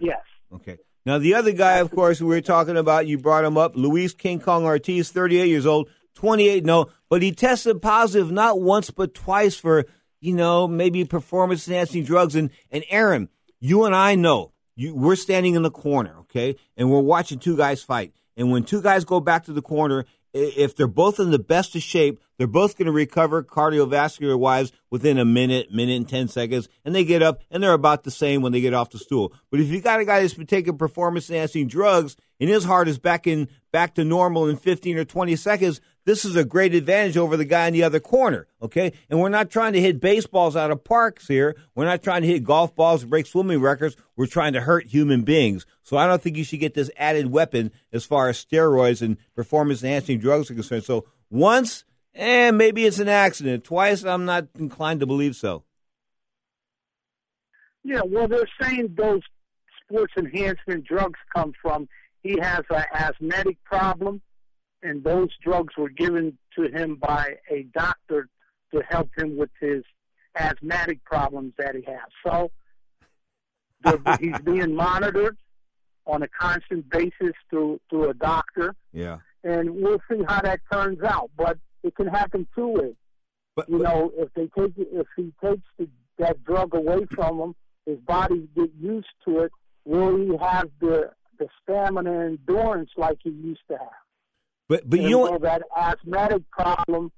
Speaker 13: Yes.
Speaker 6: Okay. Now the other guy, of course, we were talking about. You brought him up, Luis King Kong Ortiz, 38 years old, 28 no, but he tested positive not once but twice for you know maybe performance enhancing drugs. And and Aaron, you and I know you we're standing in the corner, okay, and we're watching two guys fight. And when two guys go back to the corner, if they're both in the best of shape, they're both going to recover cardiovascular wise within a minute, minute and 10 seconds. And they get up and they're about the same when they get off the stool. But if you got a guy that's been taking performance enhancing drugs and his heart is back in, back to normal in 15 or 20 seconds, this is a great advantage over the guy in the other corner. Okay. And we're not trying to hit baseballs out of parks here. We're not trying to hit golf balls and break swimming records. We're trying to hurt human beings. So I don't think you should get this added weapon as far as steroids and performance enhancing drugs are concerned. So once, and maybe it's an accident. Twice, I'm not inclined to believe so.
Speaker 13: Yeah, well, they're saying those sports enhancement drugs come from he has an asthmatic problem, and those drugs were given to him by a doctor to help him with his asthmatic problems that he has. So the, he's being monitored on a constant basis through through a doctor,
Speaker 6: Yeah.
Speaker 13: and we'll see how that turns out. But it can happen two ways.
Speaker 6: But,
Speaker 13: you know, if they take if he takes the, that drug away from him, his body get used to it. Will he have the the stamina and endurance like he used to have?
Speaker 6: But but you know what?
Speaker 13: that asthmatic problem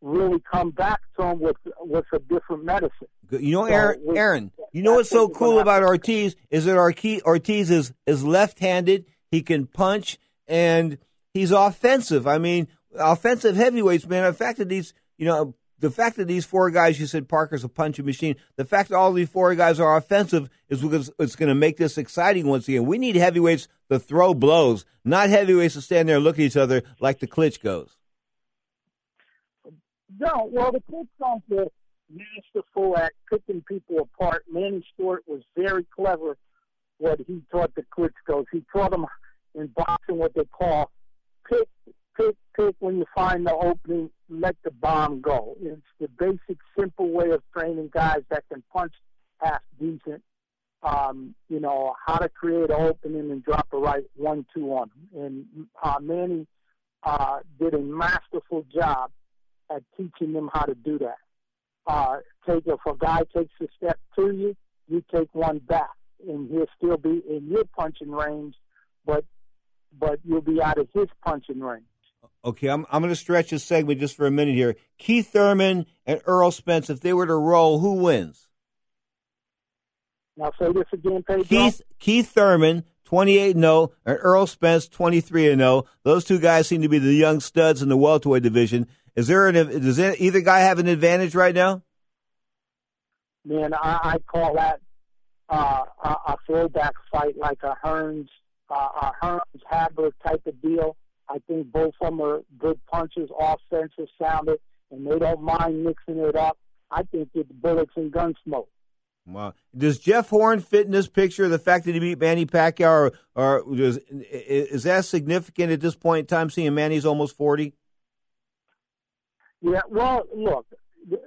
Speaker 13: really come back to him with with a different medicine?
Speaker 6: You know, Aaron.
Speaker 13: we-
Speaker 6: Aaron. You know what's so cool about Ortiz is that Ortiz, Ortiz is is left-handed. He can punch and he's offensive. I mean, offensive heavyweights, man. The fact that these, you know, the fact that these four guys, you said Parker's a punching machine. The fact that all these four guys are offensive is because it's going to make this exciting once again. We need heavyweights to throw blows, not heavyweights to stand there and look at each other like the Klitschko's.
Speaker 13: No, well, the Klitschko's were masterful at picking people apart. Manny Steward was very clever what he taught the Klitschko's. He taught them in boxing what they call pick, pick, pick when you find the opening, let the bomb go. It's the basic, simple way of training guys that can punch half decent. Um, you know, how to create an opening and drop a right one-two on them. And uh, Manny uh, did a masterful job at teaching them how to do that. Uh, take if a guy takes a step to you, you take one back, and he'll still be in your punching range, but but you'll be out of his punching range.
Speaker 6: Okay, I'm I'm going to stretch this segment just for a minute here. Keith Thurman and Errol Spence, if they were to roll, who wins?
Speaker 13: Now say this again, Pedro.
Speaker 6: Keith Keith Thurman, 28 and 0, and Errol Spence, 23 and 0. Those two guys seem to be the young studs in the welterweight division. Is there an does either guy have an advantage right now?
Speaker 13: Man, I, I call that uh, a, a throwback fight, like a Hearns, uh, a Hearns Hagler type of deal. I think both of them are good punches, offensive sounded, and they don't mind mixing it up. I think it's bullets and gun smoke.
Speaker 6: Wow. Does Jeff Horn fit in this picture? The fact that he beat Manny Pacquiao, or, or is that significant at this point in time? Seeing Manny's almost forty.
Speaker 13: Yeah, well, look,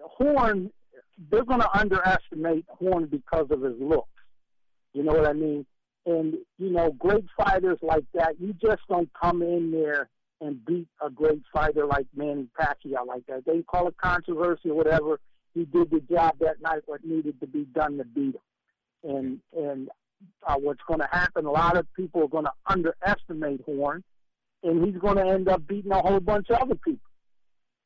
Speaker 13: Horn, they're going to underestimate Horn because of his looks. You know what I mean? And, you know, great fighters like that, you just don't come in there and beat a great fighter like Manny Pacquiao like that. They call it controversy or whatever. He did the job that night, what needed to be done to beat him. And, and uh, what's going to happen, a lot of people are going to underestimate Horn, and he's going to end up beating a whole bunch of other people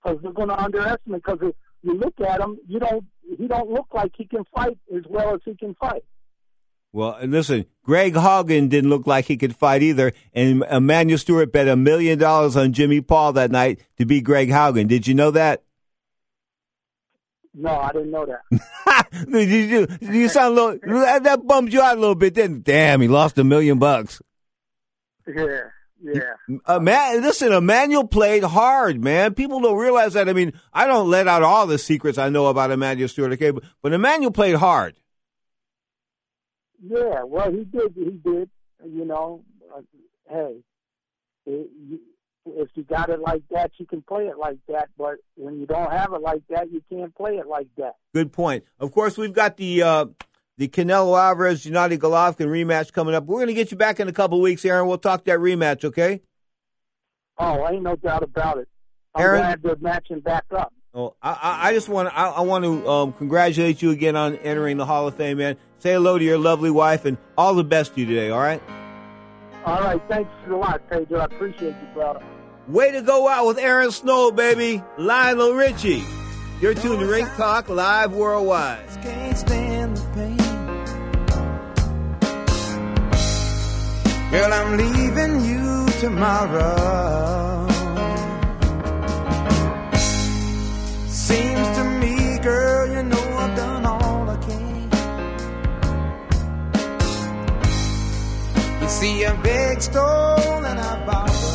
Speaker 13: because they're going to underestimate. Because if you look at him, you don't he don't look like he can fight as well as he can fight.
Speaker 6: Well, and listen, Greg Haugen didn't look like he could fight either, and Emanuel Steward bet a million dollars on Jimmy Paul that night to beat Greg Haugen. Did you know that?
Speaker 13: No, I didn't know that.
Speaker 6: Did you, you sound a little that, that bummed you out a little bit. Then, damn, he lost a million bucks.
Speaker 13: Yeah, yeah.
Speaker 6: Uh, man, listen, Emmanuel played hard, man. People don't realize that. I mean, I don't let out all the secrets I know about Emanuel Steward, okay? But, but Emmanuel played hard.
Speaker 13: Yeah, well, he did. He did. You know, uh, hey, it, you, if you got it like that, you can play it like that. But when you don't have it like that, you can't play it like that.
Speaker 6: Good point. Of course, we've got the uh, the Canelo Alvarez Gennady Golovkin rematch coming up. We're going to get you back in a couple weeks, Aaron. We'll talk that rematch, okay?
Speaker 13: Oh, I ain't no doubt about it. I'm
Speaker 6: Aaron-
Speaker 13: glad they're matching back up.
Speaker 6: Oh, I, I- I just want to I, I want to um, congratulate you again on entering the Hall of Fame, man. Say hello to your lovely wife and all the best to you today. All right.
Speaker 13: All right, thanks a lot, Pedro. I appreciate you, brother.
Speaker 6: Way to go out with Aaron Snowell, baby. Lionel Richie. You're tuned to Ring Talk Live Worldwide.
Speaker 18: Can't stand the pain. Girl, I'm leaving you tomorrow. Seems to me, girl, you know I've done all I can. You see, I beg, stole, and I borrowed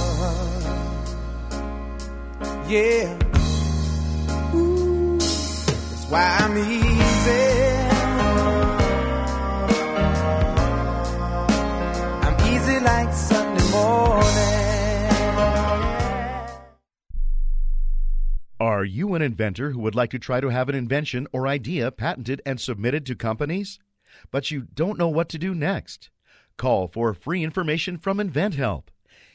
Speaker 18: yeah. Ooh, that's why I'm easy. I'm easy like Sunday morning.
Speaker 20: Are you an inventor who would like to try to have an invention or idea patented and submitted to companies? But you don't know what to do next? Call for free information from InventHelp.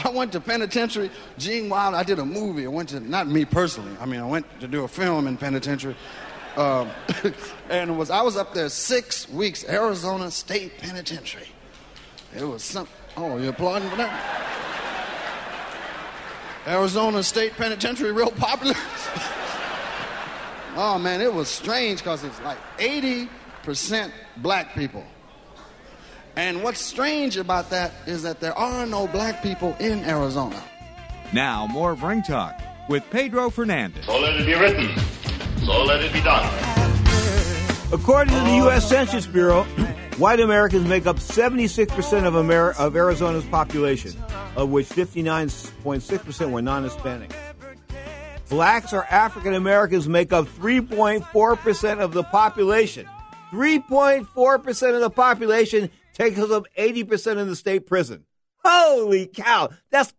Speaker 21: I went to penitentiary. Gene Wilder, I did a movie. I went to, not me personally, I mean, I went to do a film in penitentiary. Um, and was I was up there six weeks, Arizona State Penitentiary. It was some, oh, you applauding for that? Arizona State Penitentiary, real popular. oh man, it was strange because it's like 80% black people. And what's strange about that is that there are no black people in Arizona.
Speaker 12: Now, more of Ring Talk with Pedro Fernandez.
Speaker 22: So let it be written. So let it be done.
Speaker 6: According to the U.S. Census Bureau, white Americans make up 76% of, Amer- of Arizona's population, of which 59.6% were non Hispanic. Blacks or African Americans make up 3.4% of the population. 3.4% of the population takes up 80% in the state prison. Holy cow. That's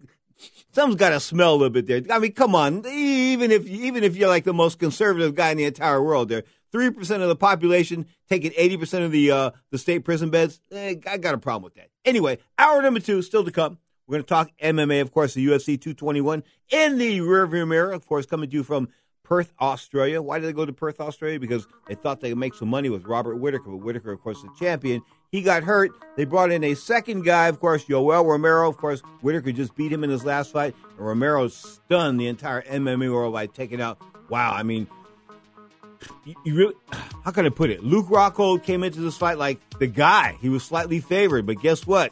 Speaker 6: something's got to smell a little bit there. I mean, come on. Even if even if you're like the most conservative guy in the entire world, there three percent of the population taking eighty percent of the uh, the state prison beds. Eh, I got a problem with that. Anyway, hour number two still to come. We're going to talk MMA, of course, the UFC 221 in the rearview mirror, of course, coming to you from Perth, Australia. Why did they go to Perth, Australia? Because they thought they could make some money with Robert Whitaker. But Whitaker, of course, the champion. He got hurt. They brought in a second guy, of course, Yoel Romero. Of course, Whitaker could just beat him in his last fight. And Romero stunned the entire MMA world by taking out, wow, I mean, you, you really, how can I put it? Luke Rockhold came into this fight like the guy. He was slightly favored, but guess what?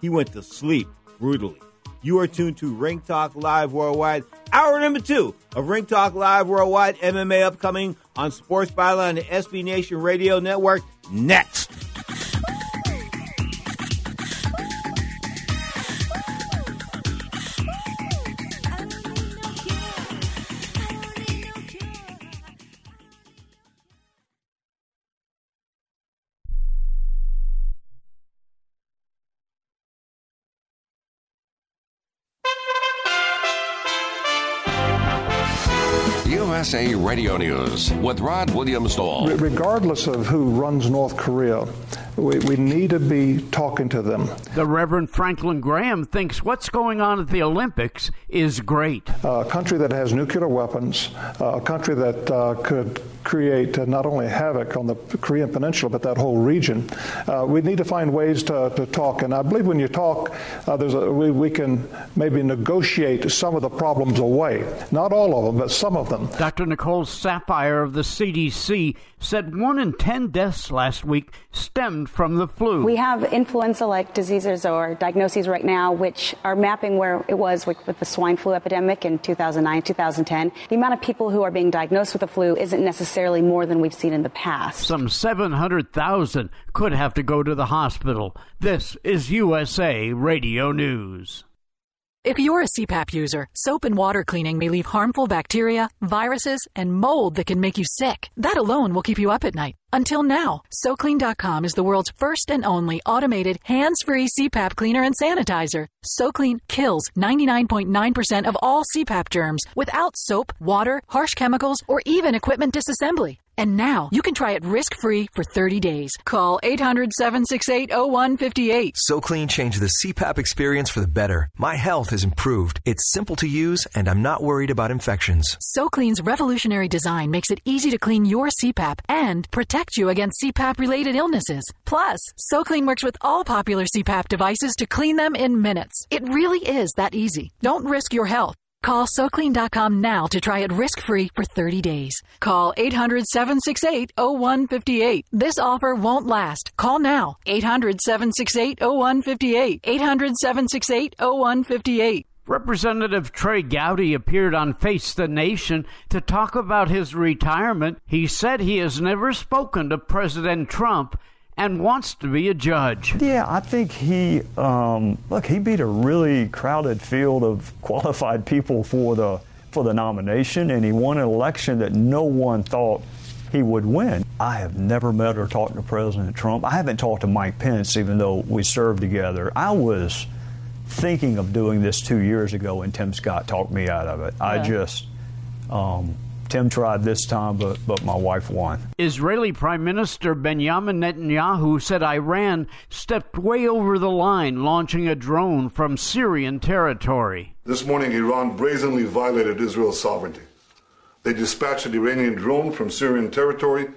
Speaker 6: He went to sleep brutally. You are tuned to Ring Talk Live Worldwide, hour number two of Ring Talk Live Worldwide MMA upcoming on Sports Byline and SB Nation Radio Network next.
Speaker 23: USA Radio News with Rod Williams Stoll.
Speaker 24: Regardless of who runs North Korea, we, we need to be talking to them.
Speaker 25: The Reverend Franklin Graham thinks what's going on at the Olympics is great.
Speaker 24: a country that has nuclear weapons, a country that uh, could create uh, not only havoc on the Korean Peninsula, but that whole region. Uh, we need to find ways to, to talk. And I believe when you talk, uh, there's a, we, we can maybe negotiate some of the problems away. Not all of them, but some of them.
Speaker 25: Dr. Nicole Saphier of the CDC said one in 10 deaths last week stemmed from the flu.
Speaker 26: We have influenza like diseases or diagnoses right now, which are mapping where it was with, with the swine flu epidemic in 2009, 2010. The amount of people who are being diagnosed with the flu isn't necessarily more than we've seen in the past.
Speaker 25: Some 700,000 could have to go to the hospital. This is USA Radio News.
Speaker 27: If you're a CPAP user, soap and water cleaning may leave harmful bacteria, viruses, and mold that can make you sick. That alone will keep you up at night. Until now, SoClean.com is the world's first and only automated, hands-free CPAP cleaner and sanitizer. SoClean kills 99.9% of all CPAP germs without soap, water, harsh chemicals, or even equipment disassembly. And now you can try it risk free for 30 days. Call 800 768 0158.
Speaker 28: So Clean changed the CPAP experience for the better. My health has improved. It's simple to use, and I'm not worried about infections.
Speaker 27: So Clean's revolutionary design makes it easy to clean your CPAP and protect you against CPAP related illnesses. Plus, So Clean works with all popular CPAP devices to clean them in minutes. It really is that easy. Don't risk your health. Call SoClean.com now to try it risk free for 30 days. Call 800 768 0158. This offer won't last. Call now. 800 768 0158. 800 768 0158.
Speaker 25: Representative Trey Gowdy appeared on Face the Nation to talk about his retirement. He said he has never spoken to President Trump and wants to be a judge.
Speaker 29: Yeah, I think he um, look. He beat a really crowded field of qualified people for the for the nomination, and he won an election that no one thought he would win. I have never met or talked to President Trump. I haven't talked to Mike Pence, even though we served together. I was thinking of doing this two years ago, and Tim Scott talked me out of it. I just um, Tim tried this time, but but my wife won.
Speaker 25: Israeli Prime Minister Benjamin Netanyahu said Iran stepped way over the line, launching a drone from Syrian territory.
Speaker 30: This morning, Iran brazenly violated Israel's sovereignty. They dispatched an Iranian drone from Syrian territory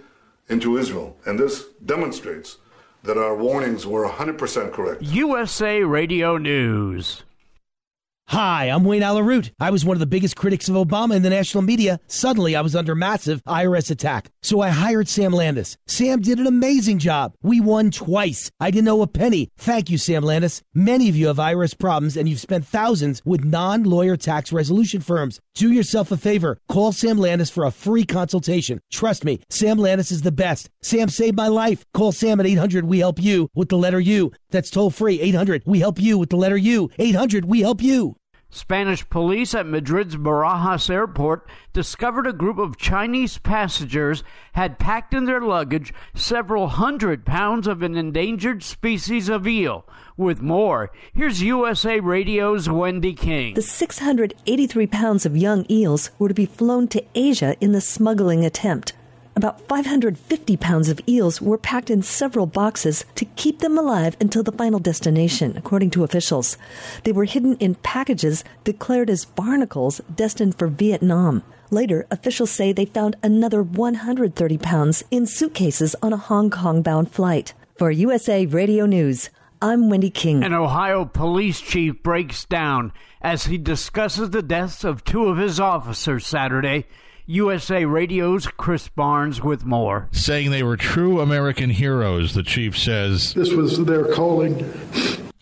Speaker 30: into Israel, and this demonstrates that our warnings were 100% correct.
Speaker 25: USA Radio News.
Speaker 31: Hi, I'm Wayne Allyn Root. I was one of the biggest critics of Obama in the national media. Suddenly, I was under massive IRS attack. So I hired Sam Landis. Sam did an amazing job. We won twice. I didn't owe a penny. Thank you, Sam Landis. Many of you have IRS problems and you've spent thousands with non lawyer tax resolution firms. Do yourself a favor. Call Sam Landis for a free consultation. Trust me, Sam Landis is the best. Sam saved my life. Call Sam at 800 We Help You with the letter U. That's toll free. 800 We Help You with the letter U. 800 We Help You.
Speaker 25: Spanish police at Madrid's Barajas airport discovered a group of Chinese passengers had packed in their luggage several hundred pounds of an endangered species of eel. With more, here's USA Radio's Wendy King.
Speaker 32: The 683 pounds of young eels were to be flown to Asia in the smuggling attempt. About 550 pounds of eels were packed in several boxes to keep them alive until the final destination, according to officials. They were hidden in packages declared as barnacles destined for Vietnam. Later, officials say they found another 130 pounds in suitcases on a Hong Kong bound flight. For USA Radio News, I'm Wendy King.
Speaker 25: An Ohio police chief breaks down as he discusses the deaths of two of his officers Saturday. USA Radio's Chris Barnes with more.
Speaker 33: Saying they were true American heroes, the chief says.
Speaker 34: This was their calling.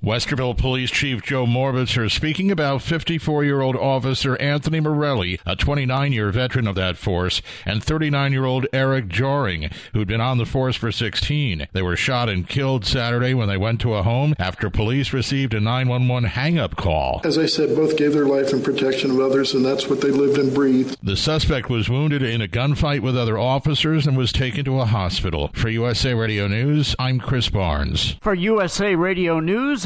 Speaker 33: Westerville Police Chief Joe Morbitzer speaking about 54 year old Officer Anthony Morelli, a 29 year veteran of that force, and 39 year old Eric Joering, who'd been on the force for 16. They were shot and killed Saturday when they went to a home after police received a 911 hang up call.
Speaker 34: As I said, both gave their life in protection of others, and that's what they lived and breathed.
Speaker 33: The suspect was wounded in a gunfight with other officers and was taken to a hospital. For USA Radio News, I'm Chris Barnes.
Speaker 25: For USA Radio News,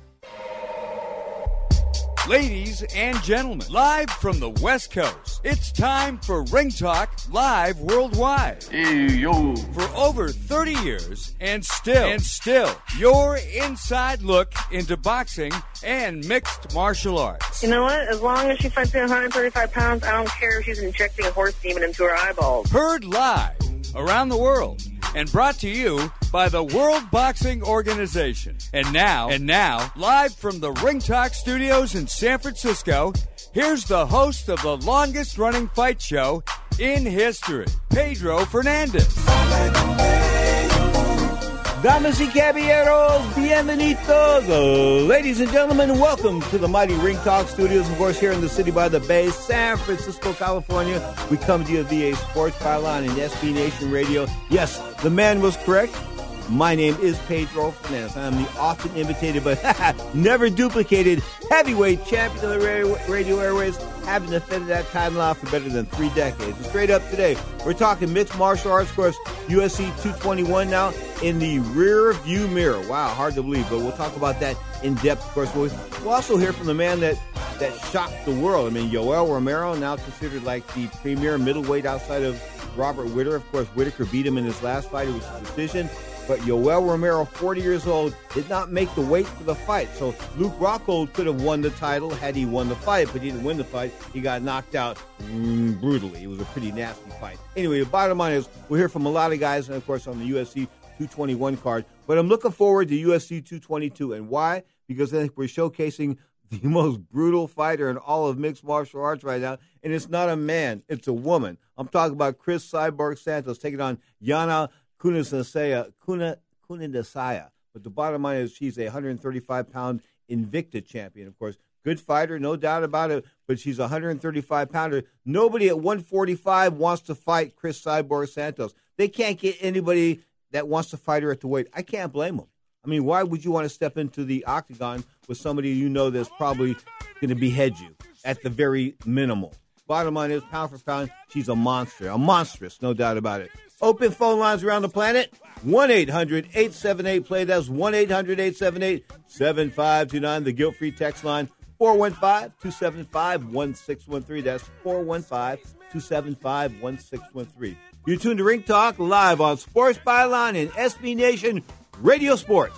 Speaker 2: Ladies and gentlemen, live from the West Coast, it's time for Ring Talk Live Worldwide.
Speaker 3: Hey, yo.
Speaker 2: For over 30 years, and still, and still, your inside look into boxing and mixed martial arts.
Speaker 35: You know what? As long as she fights at 135 pounds, I don't care if she's injecting a horse demon into her eyeballs.
Speaker 2: Heard live around the world and brought to you by the World Boxing Organization. And now, and now, live from the Ring Talk Studios in San Francisco, here's the host of the longest running fight show in history, Pedro Fernandez.
Speaker 6: Damas y caballeros, bienvenidos. Ladies and gentlemen, welcome to the Mighty Ring Talk Studios, of course, here in the city by the bay, San Francisco, California. We come to you via Sports Byline and SB Nation Radio. Yes, the man was correct. My name is Pedro Fernandez. I am the often imitated but never duplicated heavyweight champion of the radio airways, having defended that title for better than three decades. And straight up today, we're talking mixed martial arts, of course, UFC 221 now in the rear view mirror. Wow, hard to believe, but we'll talk about that in depth, of course. We'll, also hear from the man that, that shocked the world. I mean, Yoel Romero, now considered like the premier middleweight outside of Robert Whittaker. Of course, Whittaker beat him in his last fight. It was a decision. But Yoel Romero, 40 years old, did not make the weight for the fight. So Luke Rockhold could have won the title had he won the fight, but he didn't win the fight. He got knocked out mm, brutally. It was a pretty nasty fight. Anyway, the bottom line is we'll hear from a lot of guys, and of course on the UFC 221 card. But I'm looking forward to UFC 222. And why? Because I think we're showcasing the most brutal fighter in all of mixed martial arts right now. And it's not a man, it's a woman. I'm talking about Cris Cyborg Santos taking on Yana Kunadasaya, Kuna, Kunadasaya. But the bottom line is she's a 135 pound Invicta champion, of course. Good fighter, no doubt about it, but she's a 135 pounder. Nobody at 145 wants to fight Cris Cyborg Santos. They can't get anybody that wants to fight her at the weight. I can't blame them. I mean, why would you want to step into the octagon with somebody you know that's probably going to behead you at the very minimal? Bottom line is, pound for pound, she's a monster. A monstrous, no doubt about it. Open phone lines around the planet 1 800 878 play. That's 1 800 878 7529. The guilt free text line 415 275 1613. That's 415 275 1613. You're tuned to Ring Talk live on Sports Byline and SB Nation Radio Sports.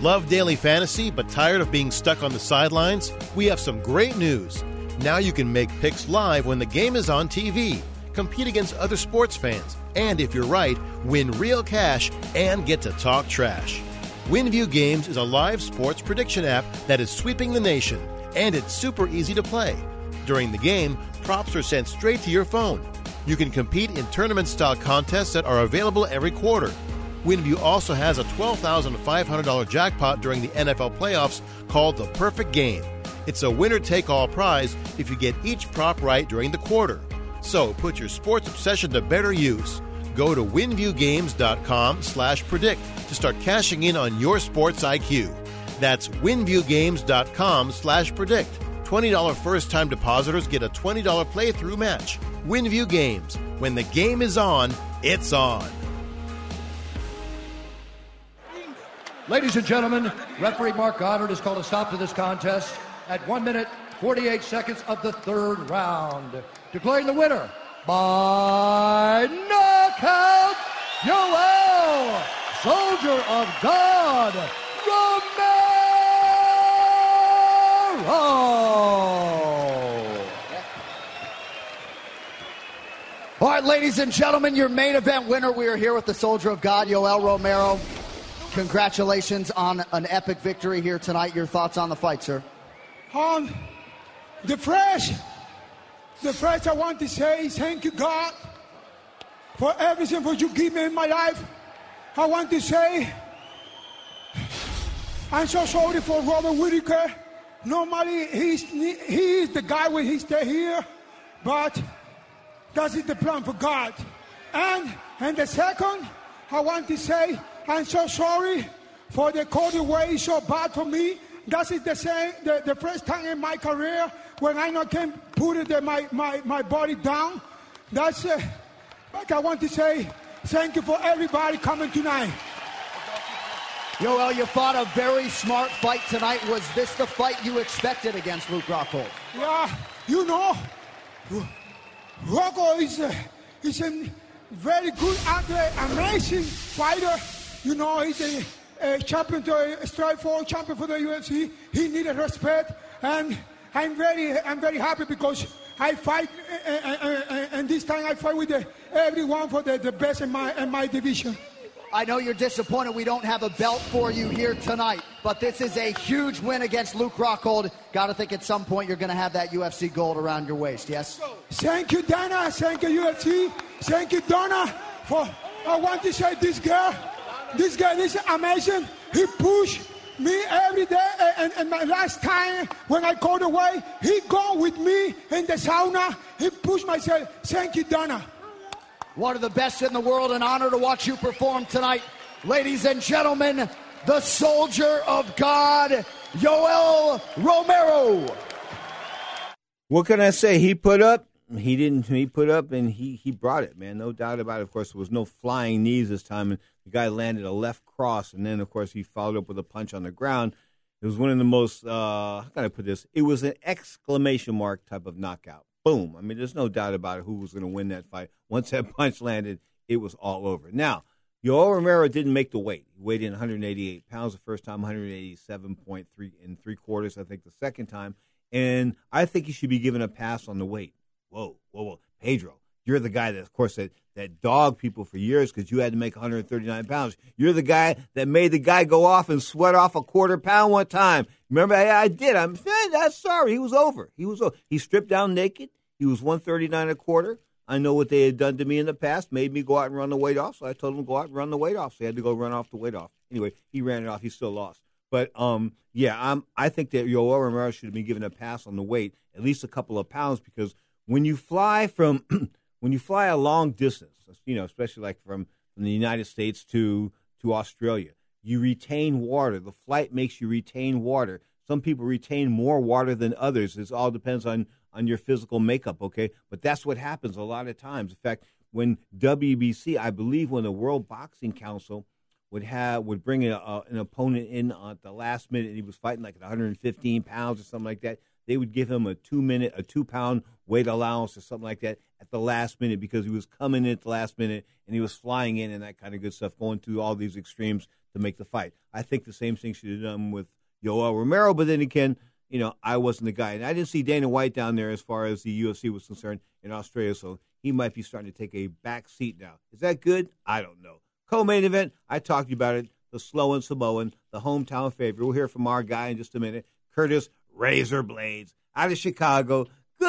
Speaker 10: Love daily fantasy but tired of being stuck on the sidelines? We have some great news. Now you can make picks live when the game is on TV, compete against other sports fans, and if you're right, win real cash and get to talk trash. WinView Games is a live sports prediction app that is sweeping the nation, and it's super easy to play. During the game, props are sent straight to your phone. You can compete in tournament style contests that are available every quarter. WinView also has a $12,500 jackpot during the NFL playoffs called the Perfect Game. It's a winner take all prize if you get each prop right during the quarter. So put your sports obsession to better use. Go to winviewgames.com slash predict to start cashing in on your sports IQ. That's winviewgames.com slash predict. $20 first time depositors get a $20 playthrough match. WinView Games. When the game is on, it's on.
Speaker 36: Ladies and gentlemen, referee Marc Goddard has called a stop to this contest at 1 minute 48 seconds of the third round. Declaring the winner by knockout, Yoel, Soldier of God, Romero. All right, ladies and gentlemen, your main event winner. We are here with the Soldier of God, Yoel Romero. Congratulations on an epic victory here tonight. Your thoughts on the fight, sir?
Speaker 37: Um, the first, the first I want to say is thank you, God, for everything that you give me in my life. I want to say I'm so sorry for Robert Whittaker. Normally he's he is the guy when he stay here, but that is the plan for God. And and the second, I want to say I'm so sorry for the Cody way so bad for me. That is the same the, the first time in my career when I not can put it, my, my, my body down. That's uh, like I want to say thank you for everybody coming tonight.
Speaker 36: Yoel, you fought a very smart fight tonight. Was this the fight you expected against Luke Rockhold?
Speaker 37: Yeah, you know, Rocco is a, is a very good athlete, amazing fighter. You know, he's a, a champion, to a force champion for the UFC. He needed respect, and I'm very, I'm very happy because I fight, and, and, and this time I fight with the, everyone for the, the best in my, in my division.
Speaker 36: I know you're disappointed we don't have a belt for you here tonight, but this is a huge win against Luke Rockhold. Got to think at some point you're going to have that UFC gold around your waist, yes?
Speaker 37: Thank you, Dana. Thank you, UFC. Thank you, Donna. For I want to say this girl, this girl is amazing. He pushed me every day, eh, and, and my last time when I called away, he go with me in the sauna. He pushed myself. Thank you, Donna.
Speaker 36: One of the best in the world. An honor to watch you perform tonight. Ladies and gentlemen, the soldier of God, Yoel Romero.
Speaker 6: What can I say? He put up. He didn't. He put up, and he he brought it, man. No doubt about it. Of course, there was no flying knees this time, and the guy landed a left cross, and then of course he followed up with a punch on the ground. It was one of the most. Uh, how can I put this? It was an exclamation mark type of knockout boom. I mean, there's no doubt about it who was going to win that fight. Once that punch landed, it was all over. Now, Yoel Romero didn't make the weight. He weighed in 188 pounds the first time, 187.3 in three quarters, I think, the second time. And I think he should be given a pass on the weight. Whoa, whoa, whoa. Pedro, You're the guy that, of course, that, that dogged people for years because you had to make 139 pounds. You're the guy that made the guy go off and sweat off a quarter pound one time. Remember, I, I did. I'm that's sorry. He was over. He was over. He stripped down naked. He was 139 a quarter. I know what they had done to me in the past, made me go out and run the weight off. So I told him to go out and run the weight off. So he had to go run off the weight off. Anyway, he ran it off. He still lost. But um, yeah, I'm, I think that Yoel Romero should have been given a pass on the weight, at least a couple of pounds, because when you fly from when you fly a long distance, uh, you know, especially like from, from the United States to to Australia, you retain water. The flight makes you retain water. Some people retain more water than others. It all depends on on your physical makeup, okay? But that's what happens a lot of times. In fact, when WBC, I believe, when the World Boxing Council would have would bring a, a, an opponent in at the last minute, and he was fighting like at 115 pounds or something like that. They would give him a two minute, a two pound weight allowance or something like that at the last minute because he was coming in at the last minute and he was flying in and that kind of good stuff, going through all these extremes to make the fight. I think the same thing should have done with Yoel Romero, but then again, you know, I wasn't the guy. And I didn't see Dana White down there as far as the UFC was concerned in Australia, so he might be starting to take a back seat now. Is that good? I don't know. Co main event, I talked to you about it. The slow and Samoan, the hometown favorite. We'll hear from our guy in just a minute. Curtis Razor Blaydes out of Chicago.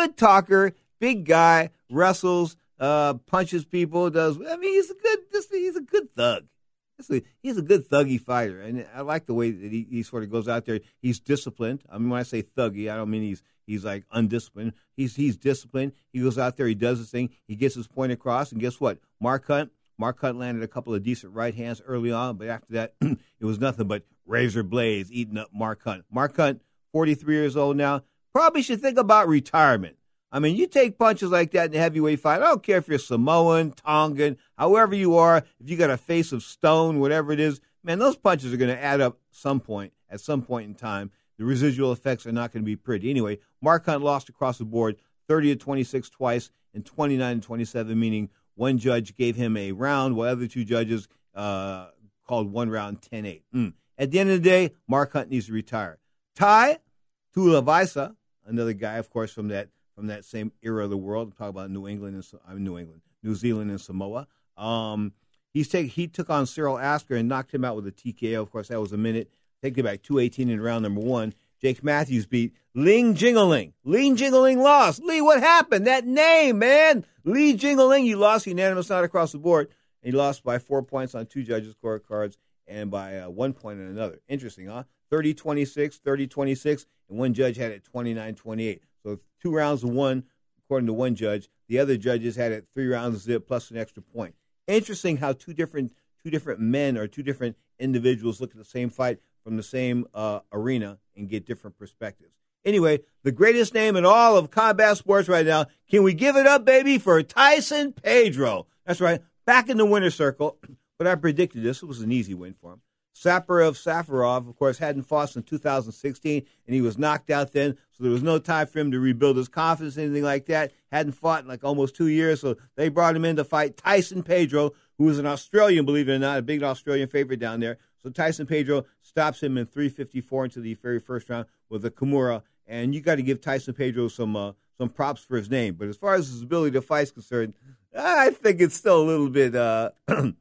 Speaker 6: Good talker, big guy, wrestles, uh, punches people, does I mean he's a good he's a good thug he's a good thuggy fighter, and I like the way that he, he sort of goes out there. He's disciplined. I mean, when I say thuggy, I don't mean he's he's like undisciplined. He's he's disciplined. He goes out there, he does his thing, he gets his point across, and guess what? Mark Hunt, Mark Hunt landed a couple of decent right hands early on, but after that, it was nothing but Razor Blaydes eating up Mark Hunt. Mark Hunt, 43 years old now, probably should think about retirement. I mean, you take punches like that in a heavyweight fight. I don't care if you're Samoan, Tongan, however you are, if you got a face of stone, whatever it is, man, those punches are going to add up some point, at some point in time. The residual effects are not going to be pretty. Anyway, Mark Hunt lost across the board 30 to 26 twice and 29 to 27, meaning one judge gave him a round while other two judges uh, called one round 10 8. Mm. At the end of the day, Mark Hunt needs to retire. Tai Tuivasa, another guy, of course, from that from that same era of the world. I'm about New England and I'm uh, New England, New Zealand and Samoa. Um, he's take, he took on Cyril Asker and knocked him out with a TKO. Of course, that was a minute. Taking it back 218 in round number one. Jake Matthews beat Ling Jingliang. Ling Jingliang lost. Lee, what happened? That name, man. Lee Jingliang, you lost unanimous not across the board. He lost by four points on two judges' scorecards and by uh, one point on another. Interesting, huh? 30 26, 30 26, and one judge had it 29 28. So two rounds of one, according to one judge. The other judges had it three rounds zip plus an extra point. Interesting how two different two different men or two different individuals look at the same fight from the same uh, arena and get different perspectives. Anyway, the greatest name in all of combat sports right now. Can we give it up, baby, for Tyson Pedro? That's right, back in the winner's circle. But I predicted this. It was an easy win for him. Saparov Safarov, of course, hadn't fought since 2016, and he was knocked out then, so there was no time for him to rebuild his confidence, anything like that. Hadn't fought in like almost two years, so they brought him in to fight Tyson Pedro, who is an Australian, believe it or not, a big Australian favorite down there. So Tyson Pedro stops him in 354 into the very first round with a Kimura, and you got to give Tyson Pedro some uh, some props for his name. But as far as his ability to fight is concerned, I think it's still a little bit. Uh,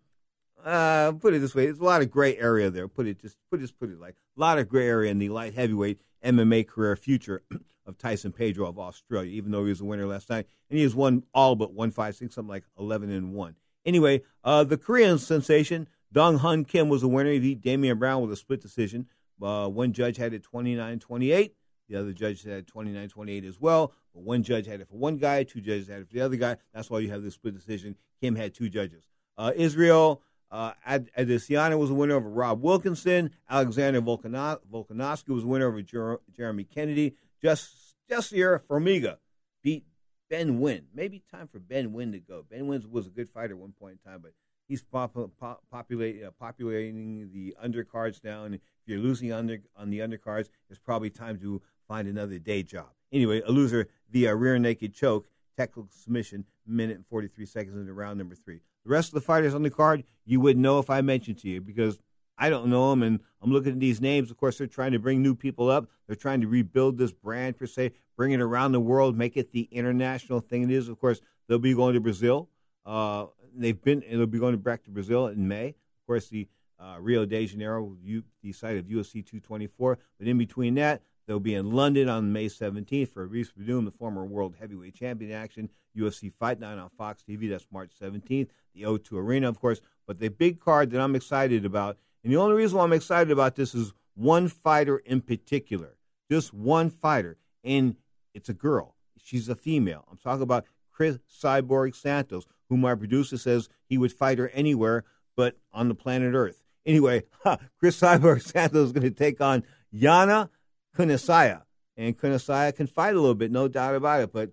Speaker 6: uh, put it this way, there's a lot of gray area there. Put it just put just put it like a lot of gray area in the light heavyweight MMA career future of Tyson Pedro of Australia, even though he was a winner last night. And he has won all but one fight, I think something like 11 and 1. Anyway, uh, the Korean sensation, Dong Hyun Kim, was a winner. He beat Damien Brown with a split decision. Uh, one judge had it 29 28. The other judge had 29 28 as well. But one judge had it for one guy, two judges had it for the other guy. That's why you have the split decision. Kim had two judges. Uh, Israel uh, Adesanya was a winner over Rob Wilkinson. Alexander Volkano- Volkanovski was a winner over Jer- Jeremy Kennedy. Just Jussier Formiga beat Ben Nguyen. Maybe time for Ben Nguyen to go. Ben Nguyen was a good fighter at one point in time, but he's pop- pop- populate, uh, populating the undercards now. And if you're losing under, on the undercards, it's probably time to find another day job. Anyway, a loser via rear naked choke, technical submission, minute and 43 seconds into round number three. The rest of the fighters on the card, you wouldn't know if I mentioned to you because I don't know them. And I'm looking at these names. Of course, they're trying to bring new people up. They're trying to rebuild this brand, per se, bring it around the world, make it the international thing it is. Of course, they'll be going to Brazil. Uh, they've been they'll be going back to Brazil in May. Of course, the uh, Rio de Janeiro, the site of UFC 224. But in between that, they'll be in London on May 17th for Reese Badoom, the former world heavyweight champion action. UFC Fight Night on Fox TV. That's March 17th. The O2 Arena, of course. But the big card that I'm excited about, and the only reason why I'm excited about this is one fighter in particular, just one fighter, and it's a girl. She's a female. I'm talking about Cris Cyborg Santos, who my producer says he would fight her anywhere but on the planet Earth. Anyway, Cris Cyborg Santos is going to take on Yana Kunasaya. And Kunasaya can fight a little bit, no doubt about it. But,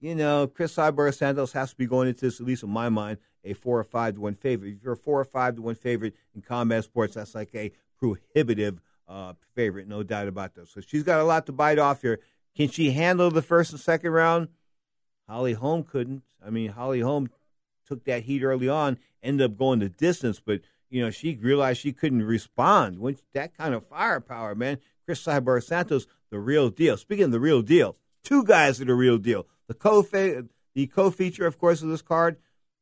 Speaker 6: you know, Cris Cyborg Santos has to be going into this, at least in my mind, a four or five to one favorite. If you're a four or five to one favorite in combat sports, that's like a prohibitive uh, favorite, no doubt about that. So she's got a lot to bite off here. Can she handle the first and second round? Holly Holm couldn't. I mean, Holly Holm took that heat early on, ended up going the distance, but you know she realized she couldn't respond. When that kind of firepower, man. Cris Cyborg Santos, the real deal. Speaking of the real deal, two guys are the real deal. The co the co-feature, of course, of this card,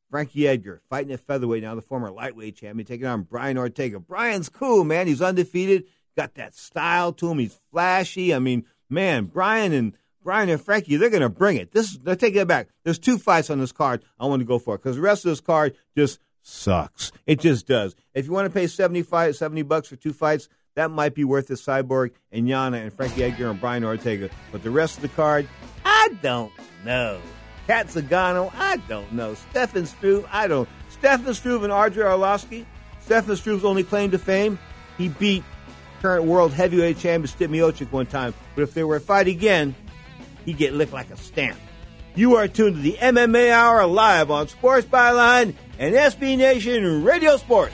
Speaker 6: Frankie Edgar, fighting at featherweight now, the former lightweight champion, taking on Brian Ortega. Brian's cool, man. He's undefeated, got that style to him. He's flashy. I mean, man, Brian and Brian and Frankie, they're going to bring it. This, they're taking it back. There's two fights on this card I want to go for because the rest of this card just sucks. It just does. If you want to pay 75, 70 bucks for two fights, that might be worth it. Cyborg and Yana and Frankie Edgar and Brian Ortega. But the rest of the card, I don't know. Cat Zingano, I don't know. Stefan Struve, I don't. Stefan Struve and Andrei Arlovski. Stefan Struve's only claim to fame, he beat current world heavyweight champion Stipe Miocic one time. But if they were to fight again, he'd get licked like a stamp. You are tuned to the MMA Hour live on Sports Byline and SB Nation Radio Sports.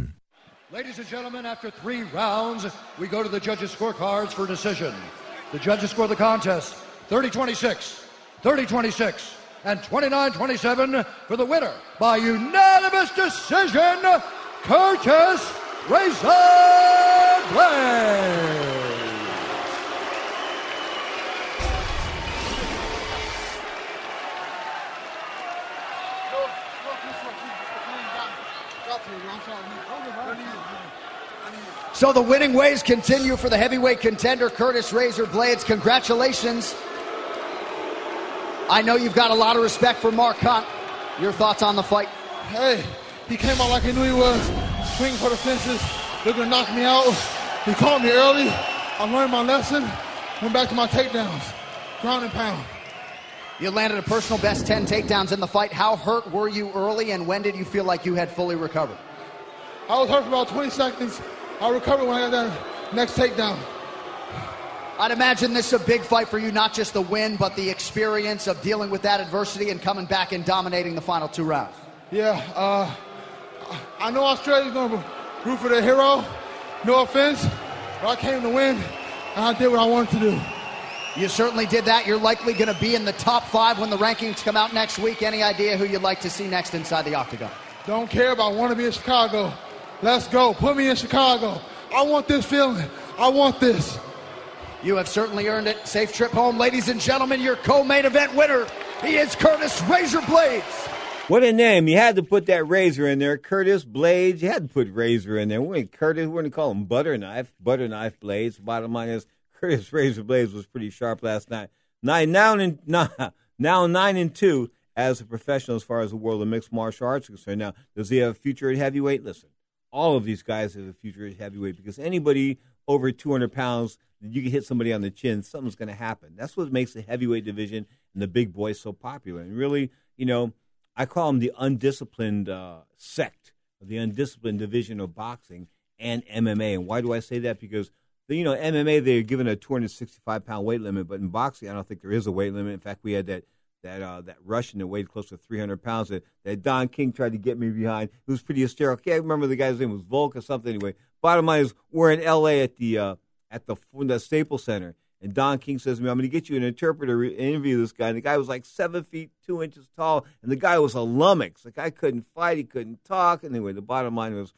Speaker 36: Ladies and gentlemen, after three rounds, we go to the judges' scorecards for decision. The judges score the contest 30 26, 30 26, and 29 27 for the winner by unanimous decision, Curtis Razor Blade.
Speaker 38: So the winning ways continue for the heavyweight contender, Curtis Razor Blaydes. Congratulations. I know you've got a lot of respect for Mark Hunt. Your thoughts on the fight?
Speaker 37: Hey, he came out like he knew he was. Swinging for the fences. They're going to knock me out. He called me early. I learned my lesson. Went back to my takedowns. Ground and pound.
Speaker 38: You landed a personal best 10 takedowns in the fight. How hurt were you early, and when did you feel like you had fully recovered?
Speaker 37: I was hurt for about 20 seconds. I recovered when I got that next takedown.
Speaker 38: I'd imagine this is a big fight for you, not just the win, but the experience of dealing with that adversity and coming back and dominating the final two rounds.
Speaker 37: Yeah, uh, I know Australia's going to root for the hero. No offense, but I came to win, and I did what I wanted to do.
Speaker 38: You certainly did that. You're likely going to be in the top five when the rankings come out next week. Any idea who you'd like to see next inside the octagon?
Speaker 37: Don't care, but I want to be in Chicago. Let's go. Put me in Chicago. I want this feeling. I want this.
Speaker 38: You have certainly earned it. Safe trip home. Ladies and gentlemen, your co main event winner. He is Curtis Razor Blaydes.
Speaker 6: What a name. You had to put that razor in there. Curtis Blaydes. You had to put razor in there. We Curtis, we're going to call him Butter Knife. Butter Knife Blaydes. Bottom line is Curtis Razor Blaydes was pretty sharp last night. Nine, now, and, now nine and two as a professional as far as the world of mixed martial arts is concerned. Now, does he have a future at heavyweight? Listen, all of these guys have the future heavyweight because anybody over 200 pounds, you can hit somebody on the chin, something's going to happen. That's what makes the heavyweight division and the big boys so popular. And really, you know, I call them the undisciplined uh, sect, the undisciplined division of boxing and MMA. And why do I say that? Because you know, MMA they're given a 265 pound weight limit, but in boxing, I don't think there is a weight limit. In fact, we had that that uh, that Russian that weighed close to 300 pounds that, that Don King tried to get me behind. It was pretty hysterical. I can't remember the guy's name was Volk or something. Anyway, bottom line is we're in L.A. at the uh, at the, the Staples Center, and Don King says to me, "I'm going to get you an interpreter to interview this guy." And the guy was like seven feet two inches tall, and the guy was a lummox. The guy couldn't fight, he couldn't talk. Anyway, the bottom line was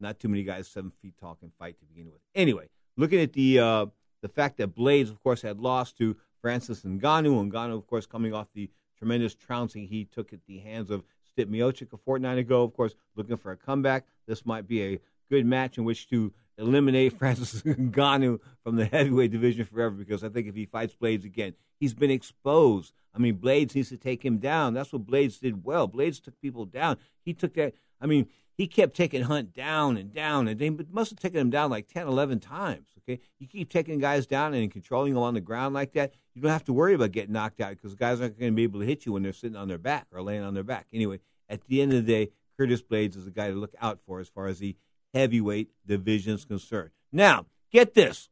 Speaker 6: not too many guys seven feet tall can fight to begin with. Anyway, looking at the uh, the fact that Blaydes, of course, had lost to Francis Ngannou, Ngannou, of course, coming off the tremendous trouncing he took at the hands of Stipe Miocic a fortnight ago. Of course, looking for a comeback. This might be a good match in which to eliminate Francis Ngannou from the heavyweight division forever because I think if he fights Blaydes again, he's been exposed. I mean, Blaydes needs to take him down. That's what Blaydes did well. Blaydes took people down. He took that. I mean, he kept taking Hunt down and down, and they must have taken him down like 10, 11 times. Okay, you keep taking guys down and controlling them on the ground like that, you don't have to worry about getting knocked out because guys aren't going to be able to hit you when they're sitting on their back or laying on their back. Anyway, at the end of the day, Curtis Blaydes is a guy to look out for as far as the heavyweight division is concerned. Now, get this: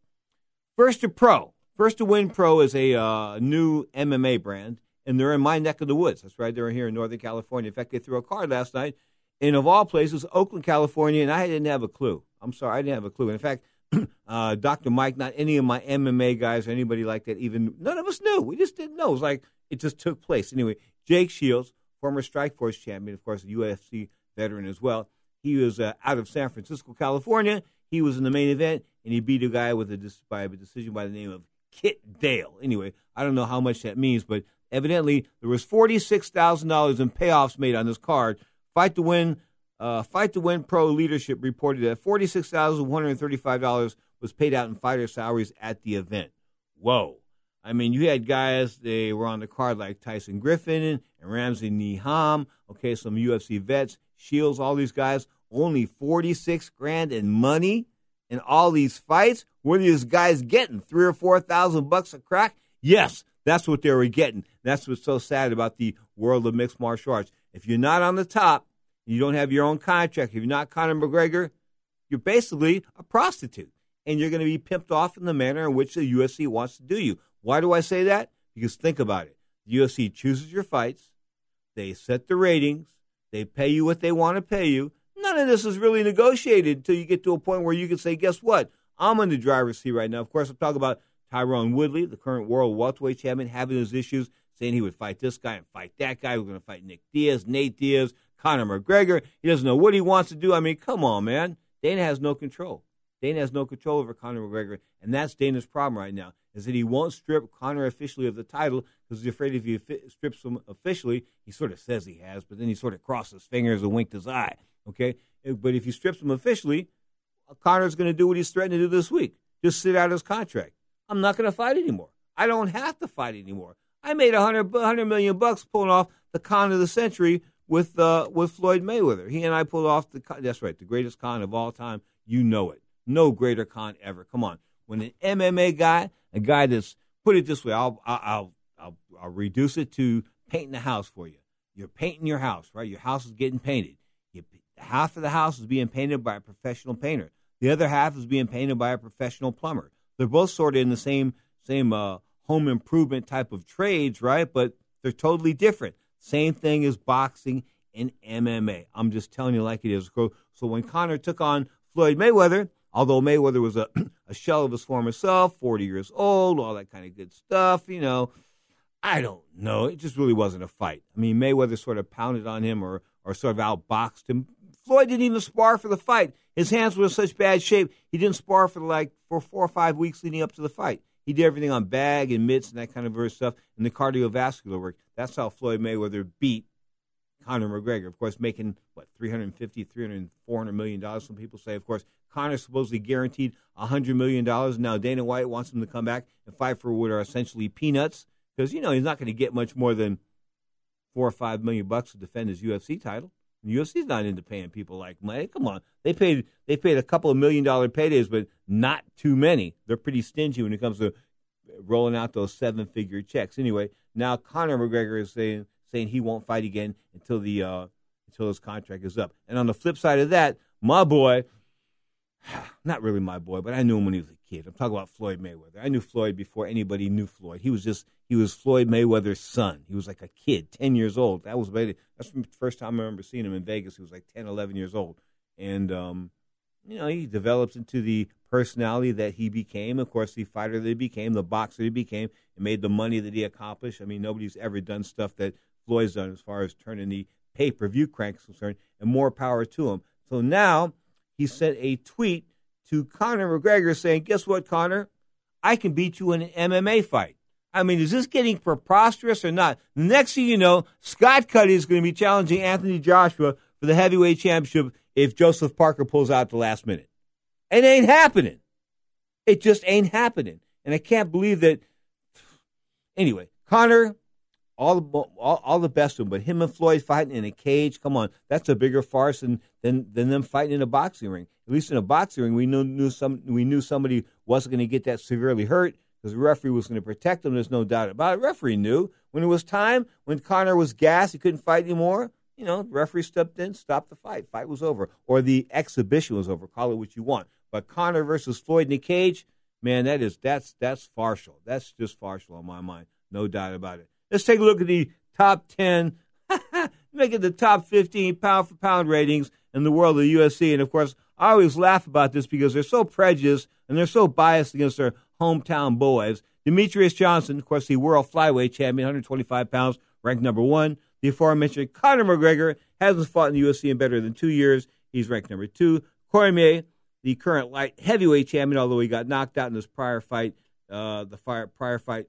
Speaker 6: First to Pro, Fight to Win Pro is a uh, new MMA brand, and they're in my neck of the woods. That's right, they're here in Northern California. In fact, they threw a card last night in, of all places, Oakland, California, and I didn't have a clue. I'm sorry, I didn't have a clue. And In fact, uh, Dr. Mike, not any of my MMA guys or anybody like that even, none of us knew. We just didn't know. It was like it just took place. Anyway, Jake Shields, former Strikeforce champion, of course, a UFC veteran as well. He was uh, out of San Francisco, California. He was in the main event, and he beat a guy with a, by a decision by the name of Kit Dale. Anyway, I don't know how much that means, but evidently there was forty-six thousand dollars in payoffs made on this card. Fight to win uh, Fight to Win Pro Leadership reported that $46,135 was paid out in fighter salaries at the event. Whoa. I mean, you had guys, they were on the card like Tyson Griffin and Ramsey Niam, okay, some UFC vets, Shields, all these guys. only 46 grand in money in all these fights. What are these guys getting? Three or four thousand bucks a crack? Yes, that's what they were getting. That's what's so sad about the world of mixed martial arts. If you're not on the top, you don't have your own contract. If you're not Conor McGregor, you're basically a prostitute, and you're going to be pimped off in the manner in which the UFC wants to do you. Why do I say that? Because think about it. The UFC chooses your fights, they set the ratings, they pay you what they want to pay you. None of this is really negotiated until you get to a point where you can say, guess what? I'm in the driver's seat right now. Of course, I'm talking about Tyrone Woodley, the current world welterweight champion, having his issues, saying he would fight this guy and fight that guy. We're going to fight Nick Diaz, Nate Diaz, Conor McGregor. He doesn't know what he wants to do. I mean, come on, man. Dana has no control. Dana has no control over Conor McGregor, and that's Dana's problem right now. Is that he won't strip Conor officially of the title because he's afraid if he strips him officially, he sort of says he has, but then he sort of crossed his fingers and winked his eye. Okay, but if he strips him officially, Conor's going to do what he's threatened to do this week: just sit out his contract. I'm not going to fight anymore. I don't have to fight anymore. I made a hundred hundred million bucks pulling off the con of the century with uh, with Floyd Mayweather. He and I pulled off the that's right, the greatest con of all time. You know it. No greater con ever. Come on. When an MMA guy, a guy that's put it this way, I'll I'll I'll, I'll reduce it to painting the house for you. You're painting your house, right? Your house is getting painted. You, half of the house is being painted by a professional painter. The other half is being painted by a professional plumber. They're both sort of in the same same uh, home improvement type of trades, right? But they're totally different. Same thing as boxing and MMA. I'm just telling you like it is. So when Conor took on Floyd Mayweather, although Mayweather was a, a shell of his former self, 40 years old, all that kind of good stuff, you know, I don't know. It just really wasn't a fight. I mean, Mayweather sort of pounded on him or, or sort of outboxed him. Floyd didn't even spar for the fight. His hands were in such bad shape, he didn't spar for like for four or five weeks leading up to the fight. He did everything on bag and mitts and that kind of stuff and the cardiovascular work. That's how Floyd Mayweather beat Conor McGregor. Of course, making what 350, 300, 400 million dollars. Some people say, of course, Conor supposedly guaranteed 100 million dollars. Now Dana White wants him to come back and fight for what are essentially peanuts because you know he's not going to get much more than four or five million bucks to defend his UFC title. The UFC's not into paying people like money. Come on, they paid they paid a couple of million dollar paydays, but not too many. They're pretty stingy when it comes to rolling out those seven figure checks. Anyway, now Conor McGregor is saying saying he won't fight again until the uh, until his contract is up. And on the flip side of that, my boy, not really my boy, but I knew him when he was a kid. I'm talking about Floyd Mayweather. I knew Floyd before anybody knew Floyd. He was just he was Floyd Mayweather's son. He was like a kid, 10 years old. That was about that's the first time I remember seeing him in Vegas. He was like 10, 11 years old. And um, you know, he develops into the personality that he became. Of course, the fighter that he became, the boxer he became, and made the money that he accomplished. I mean, nobody's ever done stuff that Floyd's done as far as turning the pay per view cranks concerned, and more power to him. So now he sent a tweet to Conor McGregor saying, Guess what, Conor? I can beat you in an MMA fight. I mean, is this getting preposterous or not? Next thing you know, Scott Cuddy is going to be challenging Anthony Joshua for the heavyweight championship if Joseph Parker pulls out at the last minute. It ain't happening. It just ain't happening. And I can't believe that. Anyway, Conor, all the all, all the best of them, but him and Floyd fighting in a cage, come on, that's a bigger farce than than, than them fighting in a boxing ring. At least in a boxing ring, we knew, knew some we knew somebody wasn't going to get that severely hurt because the referee was going to protect them. There's no doubt about it. The referee knew when it was time, when Conor was gassed, he couldn't fight anymore. You know, the referee stepped in, stopped the fight. Fight was over, or the exhibition was over. Call it what you want. But Conor versus Floyd in the cage, man, that is that's that's farcical. That's just farcical in my mind, no doubt about it. Let's take a look at the top ten, make it the top fifteen pound for pound ratings in the world of the UFC. And of course, I always laugh about this because they're so prejudiced and they're so biased against their hometown boys. Demetrious Johnson, of course, the world flyweight champion, 125 pounds, ranked number one. The aforementioned Conor McGregor hasn't fought in the UFC in better than two years. He's ranked number two. Cormier, the current light heavyweight champion, although he got knocked out in his prior fight, uh, the fire, prior fight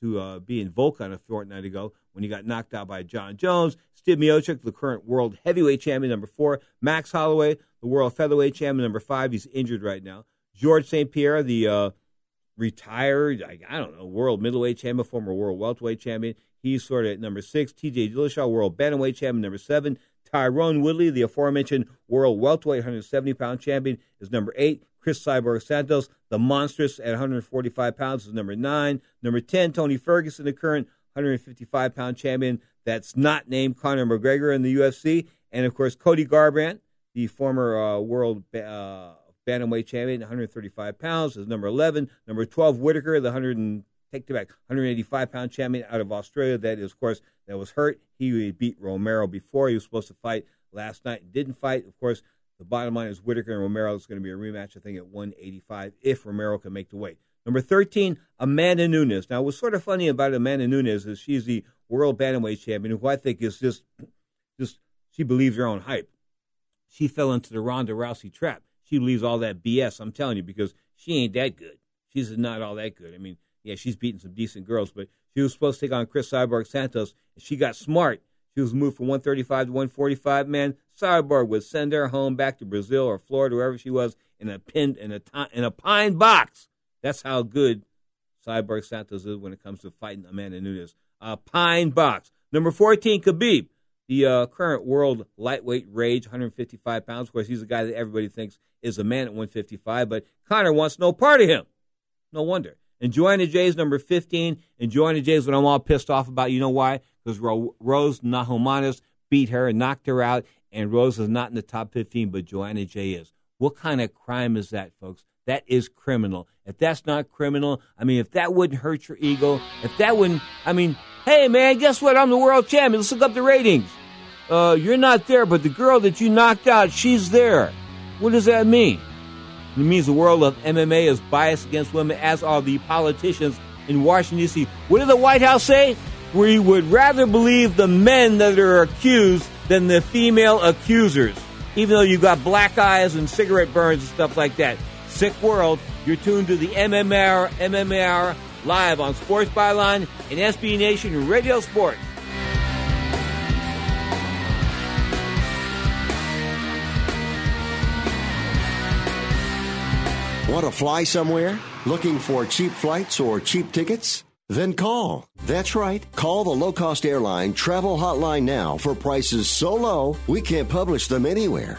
Speaker 6: to uh, be in Volkan a fortnight ago when he got knocked out by Jon Jones. Steve Miocic, the current world heavyweight champion, number four. Max Holloway, the world featherweight champion, number five. He's injured right now. George St. Pierre, the uh, retired, I, I, don't know, world middleweight champion, former world welterweight champion. He's sort of at number six. TJ Dillashaw, world bantamweight champion, number seven. Tyrone Woodley, the aforementioned world welterweight 170 pound champion, is number eight. Cris Cyborg Santos, the monstrous at 145 pounds, is number nine. Number 10, Tony Ferguson, the current 155 pound champion that's not named Conor McGregor in the UFC. And of course, Cody Garbrandt, the former uh, world uh, bantamweight champion, 135 pounds, is number 11. Number 12, Whittaker, the 100 and, take back, 185 pound champion out of Australia. That is, of course, that was hurt. He beat Romero before. He was supposed to fight last night, didn't fight. Of course, the bottom line is Whittaker and Romero is going to be a rematch, I think, at 185 if Romero can make the weight. Number 13, Amanda Nunes. Now, what's sort of funny about Amanda Nunes is she's the world bantamweight champion, who I think is just, just she believes her own hype. She fell into the Ronda Rousey trap. She believes all that BS. I'm telling you because she ain't that good. She's not all that good. I mean, yeah, she's beaten some decent girls, but she was supposed to take on Cris Cyborg Santos, and she got smart. She was moved from 135 to 145. Man, Cyborg would send her home back to Brazil or Florida, wherever she was, in a pin in a in a pine box. That's how good Cyborg Santos is when it comes to fighting Amanda Nunes. A pine box. Number 14, Khabib, the uh, current world lightweight rage, 155 pounds. Of course, he's a guy that everybody thinks is a man at 155, but Conor wants no part of him. No wonder. And Joanna Jay is number 15. And Joanna Jay is what I'm all pissed off about. You know why? Because Ro- Rose Namajunas beat her and knocked her out. And Rose is not in the top 15, but Joanna Jay is. What kind of crime is that, folks? That is criminal. If that's not criminal, I mean, if that wouldn't hurt your ego, if that wouldn't, I mean, hey, man, guess what? I'm the world champion. Let's look up the ratings. Uh, you're not there, but the girl that you knocked out, she's there. What does that mean? It means the world of MMA is biased against women, as are the politicians in Washington, D.C. What did the White House say? We would rather believe the men that are accused than the female accusers, even though you've got black eyes and cigarette burns and stuff like that. Sick world. You're tuned to the MMR, MMR live on Sports Byline and SB Nation Radio Sports.
Speaker 1: Want to fly somewhere? Looking for cheap flights or cheap tickets? Then call. That's right. Call the low cost airline travel hotline now for prices so low we can't publish them anywhere.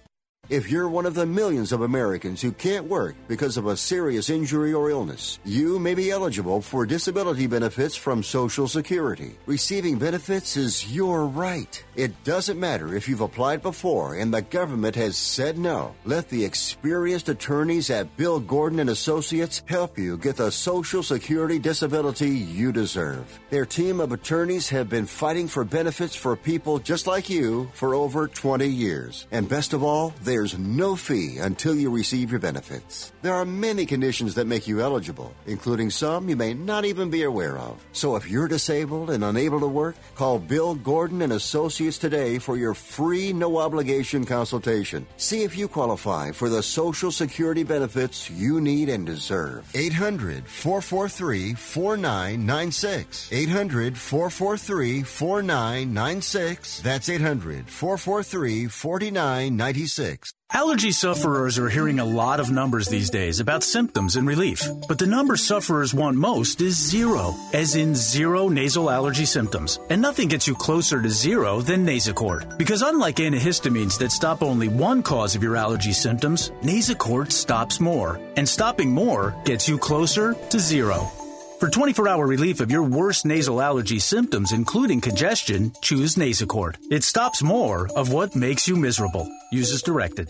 Speaker 1: If you're one of the millions of Americans who can't work because of a serious injury or illness, you may be eligible for disability benefits from Social Security. Receiving benefits is your right. It doesn't matter if you've applied before and the government has said no. Let the experienced attorneys at Bill Gordon and Associates help you get the Social Security disability you deserve. Their team of attorneys have been fighting for benefits for people just like you for over 20 years. And best of all, they're there's no fee until you receive your benefits. There are many conditions that make you eligible, including some you may not even be aware of. So if you're disabled and unable to work, call Bill Gordon and Associates today for your free no obligation consultation. See if you qualify for the Social Security benefits you need and deserve. 800 443 4996. 800 443 4996. That's 800 443 4996.
Speaker 39: Allergy sufferers are hearing a lot of numbers these days about symptoms and relief, but the number sufferers want most is zero, as in zero nasal allergy symptoms. And nothing gets you closer to zero than Nasacort. Because unlike antihistamines that stop only one cause of your allergy symptoms, Nasacort stops more. And stopping more gets you closer to zero. For 24 hour relief of your worst nasal allergy symptoms, including congestion, choose Nasacort. It stops more of what makes you miserable. Use as directed.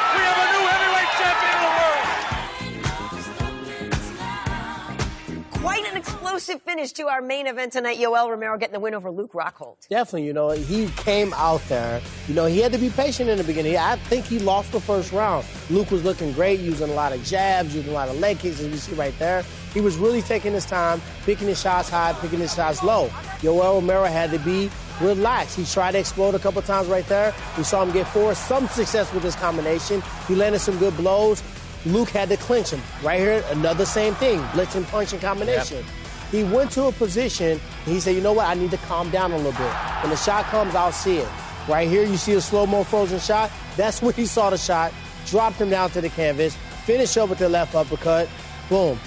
Speaker 40: Quite an explosive finish to our main event tonight. Yoel Romero getting the win over Luke Rockhold.
Speaker 41: Definitely, you know, he came out there. You know, he had to be patient in the beginning. I think he lost the first round. Luke was looking great, using a lot of jabs, using a lot of leg kicks, as you see right there. He was really taking his time, picking his shots high, picking his shots low. Yoel Romero had to be relaxed. He tried to explode a couple times right there. We saw him get forward, some success with this combination. He landed some good blows. Luke had to clinch him. Right here, another same thing, blitz and punch and combination. He went to a position, and he said, you know what, I need to calm down a little bit. When the shot comes, I'll see it. Right here, you see a slow-mo frozen shot. That's where he saw the shot, dropped him down to the canvas, finished up with the left uppercut, boom.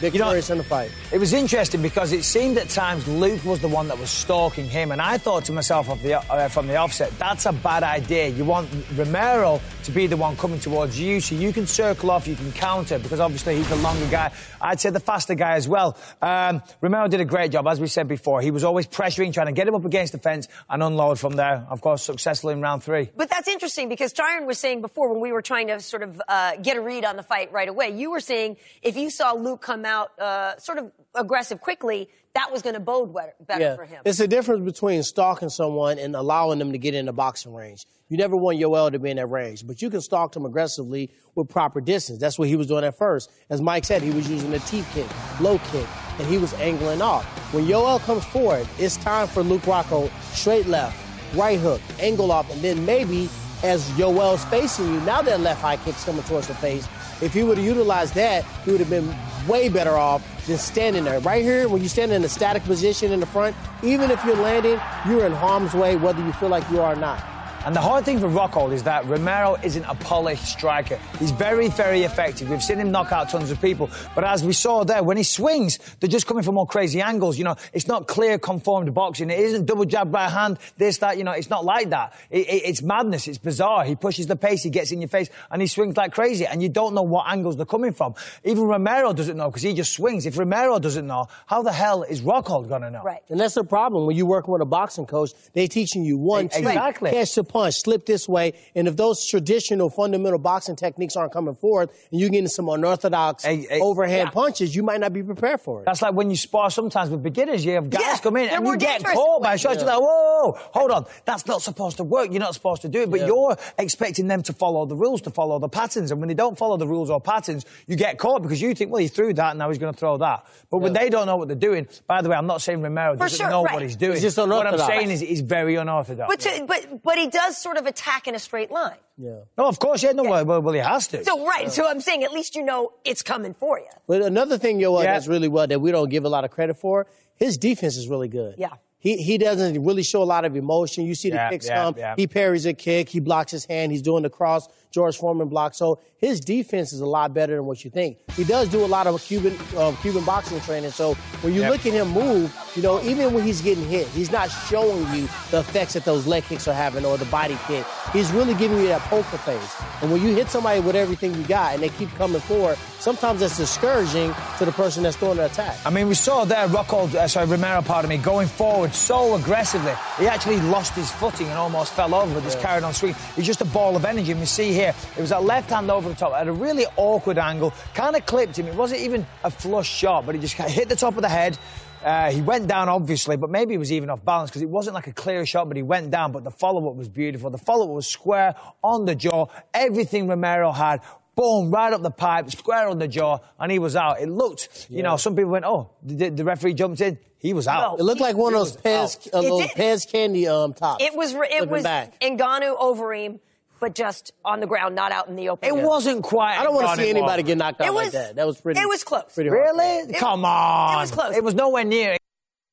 Speaker 41: Victorious in the fight.
Speaker 42: It was interesting because it seemed at times Luke was the one that was stalking him, and I thought to myself the, uh, from the offset, that's a bad idea. You want Romero to be the one coming towards you, so you can circle off, you can counter, because obviously he's the longer guy. I'd say the faster guy as well. Um, Romero did a great job, as we said before. He was always pressuring, trying to get him up against the fence and unload from there. Of course, successful in round three.
Speaker 40: But that's interesting because Tyron was saying before when we were trying to sort of uh, get a read on the fight right away, you were saying if you saw Luke come out uh, sort of aggressive quickly, that was going to bode better, better for him.
Speaker 41: It's the difference between stalking someone and allowing them to get in the boxing range. You never want Yoel to be in that range, but you can stalk them aggressively with proper distance. That's what he was doing at first. As Mike said, he was using a T kick, low kick, and he was angling off. When Yoel comes forward, it's time for Luke Rocco straight left, right hook, angle off, and then maybe as Yoel's facing you, now that left high kick's coming towards the face. If he would have utilized that, he would have been way better off than standing there. Right here, when you stand in a static position in the front, even if you're landing, you're in harm's way whether you feel like you are or not.
Speaker 42: And the hard thing for Rockhold is that Romero isn't a polished striker. He's very, very effective. We've seen him knock out tons of people. But as we saw there, when he swings, they're just coming from all crazy angles. You know, it's not clear, conformed boxing. It isn't double jab by hand, this, that. You know, it's not like that. It, it, it's madness. It's bizarre. He pushes the pace, he gets in your face, and he swings like crazy. And you don't know what angles they're coming from. Even Romero doesn't know because he just swings. If Romero doesn't know, how the hell is Rockhold going to know?
Speaker 40: Right.
Speaker 41: And that's the problem when you're working with a boxing coach. they're teaching you one, two,
Speaker 42: Exactly.
Speaker 41: catch the punch, slip this way. And if those traditional fundamental boxing techniques aren't coming forward and you're getting some unorthodox overhand
Speaker 42: yeah.
Speaker 41: punches, you might not be prepared for it.
Speaker 42: That's like when you spar sometimes with beginners. You have guys
Speaker 41: Yeah,
Speaker 42: come in and you get caught
Speaker 41: that
Speaker 42: by
Speaker 41: way.
Speaker 42: a shot.
Speaker 41: Yeah.
Speaker 42: You're like, whoa, hold on. That's not supposed to work. You're not supposed to do it. But
Speaker 41: Yeah.
Speaker 42: you're expecting them to follow the rules, to follow the patterns. And when they don't follow the rules or patterns, you get caught because you think, well, he threw that, and now he's going to throw that. But when they don't know what they're doing, by the way, I'm not saying Romero
Speaker 40: For
Speaker 42: doesn't
Speaker 40: sure,
Speaker 42: know
Speaker 40: right.
Speaker 42: what he's doing.
Speaker 41: He's just
Speaker 42: what I'm saying is he's very unorthodox.
Speaker 40: But, to, but but he does sort of attack in a straight line.
Speaker 41: Yeah.
Speaker 42: no, of course, yeah, no, well, well, well, he has to.
Speaker 40: So right. So I'm saying at least you know it's coming for you.
Speaker 41: But another thing Yoel
Speaker 42: Yeah.
Speaker 41: does really well that we don't give a lot of credit for, his defense is really good.
Speaker 40: Yeah.
Speaker 41: He, he doesn't really show a lot of emotion. You see the
Speaker 42: Yeah,
Speaker 41: kicks
Speaker 42: yeah,
Speaker 41: come.
Speaker 42: yeah.
Speaker 41: He parries a kick. He blocks his hand. He's doing the cross. George Foreman block. So his defense is a lot better than what you think. He does do a lot of Cuban um, Cuban boxing training. So when you
Speaker 42: Yep.
Speaker 41: look at him move, you know, even when he's getting hit, he's not showing you the effects that those leg kicks are having or the body kick. He's really giving you that poker face. And when you hit somebody with everything you got and they keep coming forward, sometimes that's discouraging to the person that's throwing the attack.
Speaker 42: I mean, we saw there Rockhold, uh, sorry, Romero, pardon me, going forward so aggressively. He actually lost his footing and almost fell over, but just carried on swinging. He's just a ball of energy. And we see here, it was that left hand over the top at a really awkward angle, kind of clipped him. It wasn't even a flush shot, but he just hit the top of the head. Uh, he went down, obviously, but maybe he was even off balance because it wasn't like a clear shot, but he went down. But the follow up was beautiful. The follow up was square on the jaw. Everything Romero had. Boom, right up the pipe, square on the jaw, and he was out. It looked, you know, some people went, oh, the, the referee jumped in. He was out.
Speaker 41: It looked like one of those Pez, uh, those
Speaker 40: did.
Speaker 41: Pez candy um, tops.
Speaker 40: It was it was
Speaker 41: back.
Speaker 40: Ngannou Overeem, but just on the ground, not out in the open.
Speaker 42: It wasn't quite.
Speaker 41: I don't want to see anybody
Speaker 42: was.
Speaker 41: get knocked out
Speaker 40: It
Speaker 41: like that. That was pretty.
Speaker 40: it was close.
Speaker 41: Pretty
Speaker 42: Really?
Speaker 41: hardcore.
Speaker 42: Come on.
Speaker 40: it was close.
Speaker 42: It was nowhere near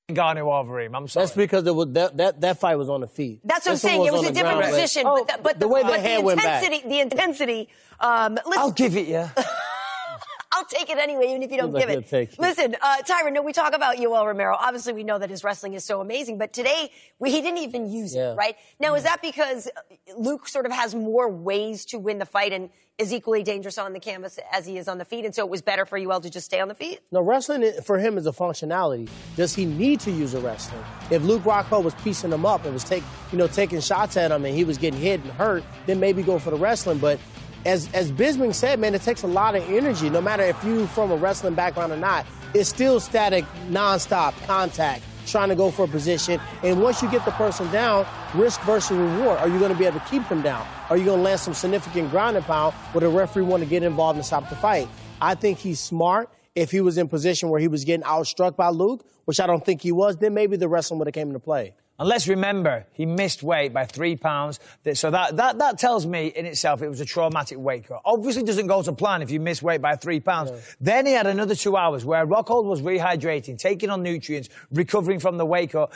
Speaker 42: Ngannou Overeem. I'm sorry.
Speaker 41: That's because it was, that, that that fight was on the feet.
Speaker 40: That's what I'm
Speaker 41: This one
Speaker 40: saying. It was a different
Speaker 41: ground.
Speaker 40: position,
Speaker 41: Oh,
Speaker 40: but, the, but
Speaker 41: the way the
Speaker 40: but
Speaker 41: hand went back.
Speaker 40: intensity, the intensity. Um, listen,
Speaker 42: I'll give it you.
Speaker 40: I'll take it anyway, even if you don't
Speaker 41: Seems like
Speaker 40: give it.
Speaker 41: take.
Speaker 40: Listen, uh, Tyron, no, we talk about Yoel Romero. Obviously, we know that his wrestling is so amazing, but today we, he didn't even use
Speaker 41: Yeah.
Speaker 40: it, right? Now, is that because Luke sort of has more ways to win the fight and is equally dangerous on the canvas as he is on the feet, and so it was better for Yoel to just stay on the feet?
Speaker 41: No, wrestling for him is a functionality. Does he need to use a wrestling? If Luke Rockhold was piecing him up and was take, you know, taking shots at him and he was getting hit and hurt, then maybe go for the wrestling. But as as Bisping said, man, it takes a lot of energy. No matter if you from a wrestling background or not, it's still static, nonstop contact, trying to go for a position. And once you get the person down, risk versus reward. Are you going to be able to keep them down? Are you going to land some significant ground and pound where the referee want to get involved and stop the fight? I think he's smart. If he was in position where he was getting outstruck by Luke, which I don't think he was, then maybe the wrestling would have came into play.
Speaker 42: And let's remember, he missed weight by three pounds. So that, that, that tells me in itself it was a traumatic weight cut. Obviously doesn't go to plan if you miss weight by three pounds. Then he had another two hours where Rockhold was rehydrating, taking on nutrients, recovering from the weight cut.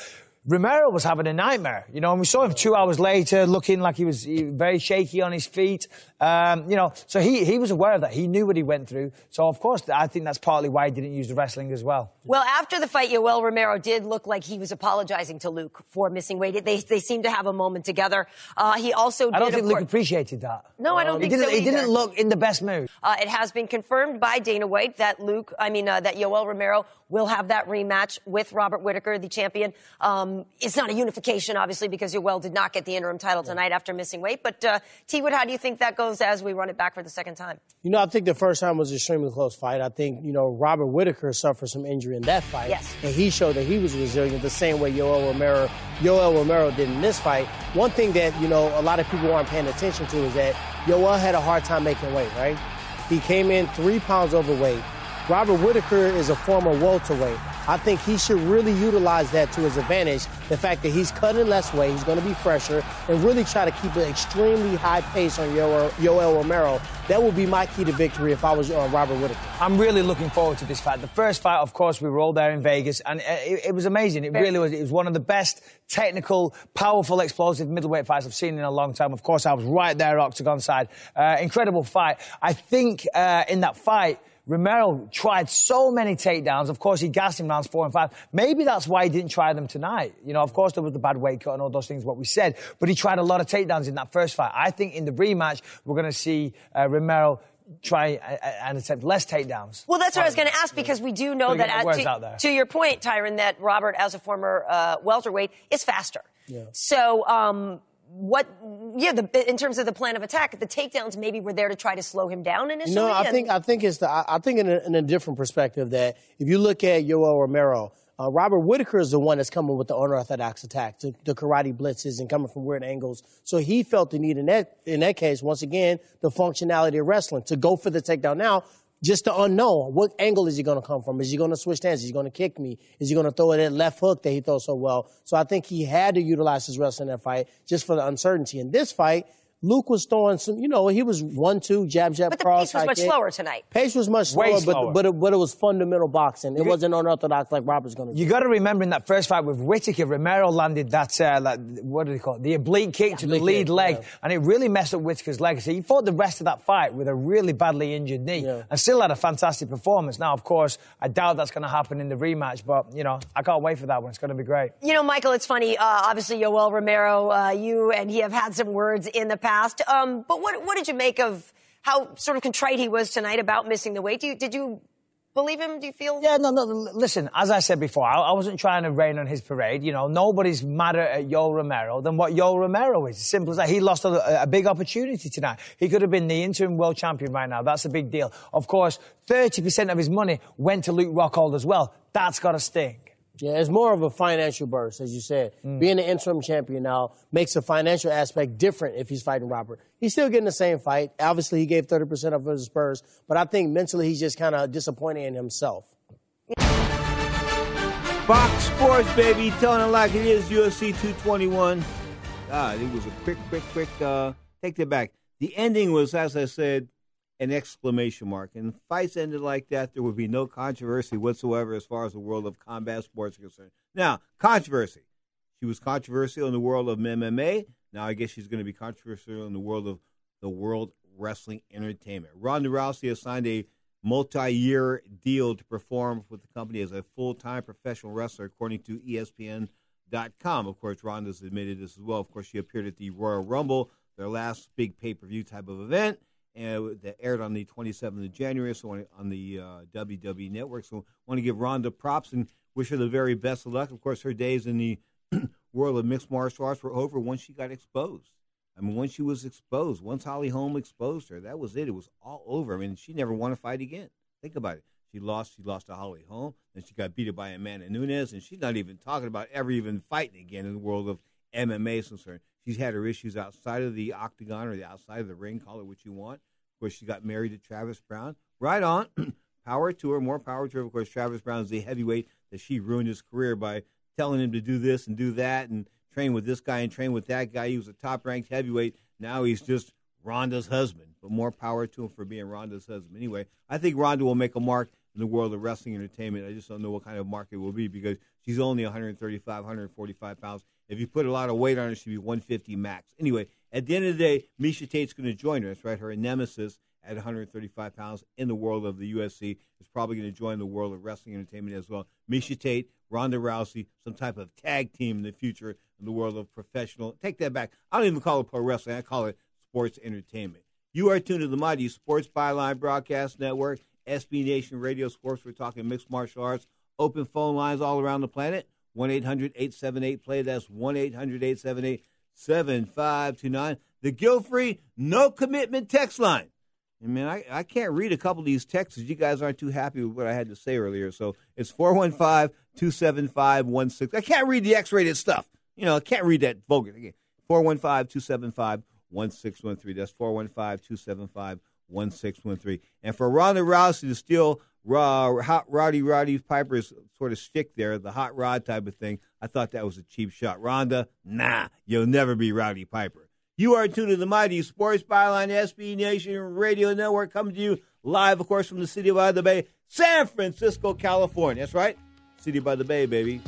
Speaker 42: Romero was having a nightmare, you know, and we saw him two hours later looking like he was very shaky on his feet. Um, you know, so he, he was aware of that. He knew what he went through. So, of course, I think that's partly why he didn't use the wrestling as well.
Speaker 40: Well, after the fight, Yoel Romero did look like he was apologizing to Luke for missing weight. They, they seemed to have a moment together. Uh, he also
Speaker 42: I don't think Luke appreciated that.
Speaker 40: No, I don't
Speaker 42: he
Speaker 40: think
Speaker 42: didn't,
Speaker 40: so
Speaker 42: He didn't look in the best mood.
Speaker 40: Uh, it has been confirmed by Dana White that Luke, I mean, uh, that Yoel Romero will have that rematch with Robert Whittaker, the champion. Um, it's not a unification, obviously, because Yoel did not get the interim title tonight after missing weight. But, uh, T Wood, how do you think that goes as we run it back for the second time?
Speaker 41: You know, I think the first time was an extremely close fight. I think, you know, Robert Whittaker suffered some injury in that fight.
Speaker 40: Yes.
Speaker 41: And he showed that he was resilient the same way Yoel Romero, Yoel Romero did in this fight. One thing that, you know, a lot of people aren't paying attention to is that Yoel had a hard time making weight, right? He came in three pounds overweight. Robert Whittaker is a former welterweight. I think he should really utilize that to his advantage. The fact that he's cutting less weight, he's going to be fresher, and really try to keep an extremely high pace on Yoel, Romero. That would be my key to victory if I was uh, Robert Whittaker.
Speaker 42: I'm really looking forward to this fight. The first fight, of course, we were all there in Vegas, and uh, it, it was amazing. It really was. It was one of the best technical, powerful, explosive middleweight fights I've seen in a long time. Of course, I was right there, octagon side. Uh, incredible fight. I think uh, in that fight. Romero tried so many takedowns. Of course, he gassed him rounds four and five. Maybe that's why he didn't try them tonight. You know, of course, there was the bad weight cut and all those things, what we said. But he tried a lot of takedowns in that first fight. I think in the rematch, we're going to see uh, Romero try and attempt less takedowns.
Speaker 40: Well, that's what I was going to ask because we do know that,
Speaker 42: get the words
Speaker 40: to, to your point, Tyron, that Robert, as a former uh, welterweight, is faster.
Speaker 41: Yeah.
Speaker 40: So, um, what? Yeah, the, in terms of the plan of attack, the takedowns maybe were there to try to slow him down initially.
Speaker 41: No, I
Speaker 40: and-
Speaker 41: think I think it's the I I think in a, in a different perspective that if you look at Yoel Romero, uh, Robert Whittaker is the one that's coming with the unorthodox attack, the, the karate blitzes, and coming from weird angles. So he felt the need in that in that case once again the functionality of wrestling to go for the takedown now. Just the unknown. What angle is he going to come from? Is he going to switch hands? Is he going to kick me? Is he going to throw that left hook that he throws so well? So I think he had to utilize his wrestling in that fight just for the uncertainty. In this fight, Luke was throwing some, you know, he was one, two, jab, jab,
Speaker 40: but the
Speaker 41: cross.
Speaker 40: pace was much
Speaker 41: kick.
Speaker 40: slower tonight.
Speaker 41: Pace was much slower,
Speaker 42: slower.
Speaker 41: but but it, but it was fundamental boxing. It wasn't unorthodox like Robert's going to do.
Speaker 42: You got to remember in that first fight with Whittaker, Romero landed that, uh, like, what do they call it? The oblique kick to the lead
Speaker 41: kick,
Speaker 42: leg,
Speaker 41: yeah.
Speaker 42: and it really messed up Whittaker's legacy. He fought the rest of that fight with a really badly injured knee, and still had a fantastic performance. Now, of course, I doubt that's going to happen in the rematch, but you know, I can't wait for that one. It's going to be great.
Speaker 40: You know, Michael, it's funny. Uh, obviously, Yoel Romero, uh, you and he have had some words in the past. Um, but what what did you make of how sort of contrite he was tonight about missing the weight? You, did you believe him? Do you feel?
Speaker 42: Yeah, no, no. Listen, as I said before, I, I wasn't trying to rain on his parade. You know, nobody's madder at Yo Romero than what Yo Romero is. Simple as that. He lost a, a big opportunity tonight. He could have been the interim world champion right now. That's a big deal. Of course, 30% of his money went to Luke Rockhold as well. That's got to sting.
Speaker 41: Yeah, it's more of a financial burst, as you said.
Speaker 42: Mm.
Speaker 41: Being the interim champion now makes the financial aspect different if he's fighting Robert. He's still getting the same fight. Obviously, he gave 30% of his Spurs, but I think mentally he's just kind of disappointed in himself.
Speaker 6: Fox Sports, baby, telling it like it is. UFC 221. God, it was a quick, quick, quick. Uh, take that back. The ending was, as I said, an exclamation mark. And fights ended like that. There would be no controversy whatsoever as far as the world of combat sports is concerned. Now, controversy. She was controversial in the world of MMA. Now I guess she's going to be controversial in the world of the World Wrestling Entertainment. Ronda Rousey has signed a multi-year deal to perform with the company as a full-time professional wrestler, according to ESPN.com. Of course, Ronda's admitted this as well. Of course, she appeared at the Royal Rumble, their last big pay-per-view type of event, and that aired on the 27th of January, so on, on the uh, WWE Network. So, want to give Ronda props and wish her the very best of luck. Of course, her days in the world of mixed martial arts were over once she got exposed. I mean, once she was exposed, once Holly Holm exposed her, that was it. It was all over. I mean, she never won a fight again. Think about it. She lost. She lost to Holly Holm. and she got beaten by Amanda Nunes, and she's not even talking about ever even fighting again in the world of MMA is concerned. She's had her issues outside of the octagon or the outside of the ring. Call it what you want. Of course, she got married to Travis Browne. Right on. power to her. More power to her. Of course, Travis Browne is the heavyweight that she ruined his career by telling him to do this and do that and train with this guy and train with that guy. He was a top ranked heavyweight. Now he's just Ronda's husband. But more power to him for being Ronda's husband. Anyway, I think Ronda will make a mark in the world of wrestling entertainment. I just don't know what kind of market it will be because she's only 135, 145 pounds. If you put a lot of weight on her, she'd be 150 max. Anyway, at the end of the day, Miesha Tate's going to join her. That's right, her nemesis at 135 pounds in the world of the UFC is probably going to join the world of wrestling entertainment as well. Miesha Tate, Ronda Rousey, some type of tag team in the future in the world of professional. Take that back. I don't even call it pro wrestling. I call it sports entertainment. You are tuned to the Mighty Sports Byline Broadcast Network, SB Nation Radio Sports. We're talking mixed martial arts. Open phone lines all around the planet. 1 800 878 play. That's 1 800 878 7529. The guilt no commitment text line. I mean, I, I can't read a couple of these texts. You guys aren't too happy with what I had to say earlier. So it's 415 275 16. I can't read the X rated stuff. You know, I can't read that vulgar. Again, 415 275 1613. That's 415 275 1613. And for Ronda Rousey to steal raw, hot Roddy Roddy Piper's sort of stick there, the hot rod type of thing, I thought that was a cheap shot. Ronda, nah, you'll never be Rowdy Piper. You are tuned to the mighty Sports Byline SB Nation Radio Network coming to you live, of course, from the city by the bay, San Francisco, California. That's right, city by the bay, baby.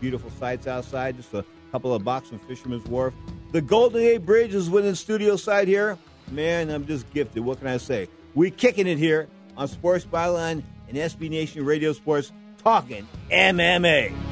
Speaker 6: Beautiful sights outside, just a couple of blocks from Fisherman's Wharf. The Golden Gate Bridge is within studio side here. Man, I'm just gifted. What can I say? We kicking it here on Sports Byline and SB Nation Radio Sports, talking MMA.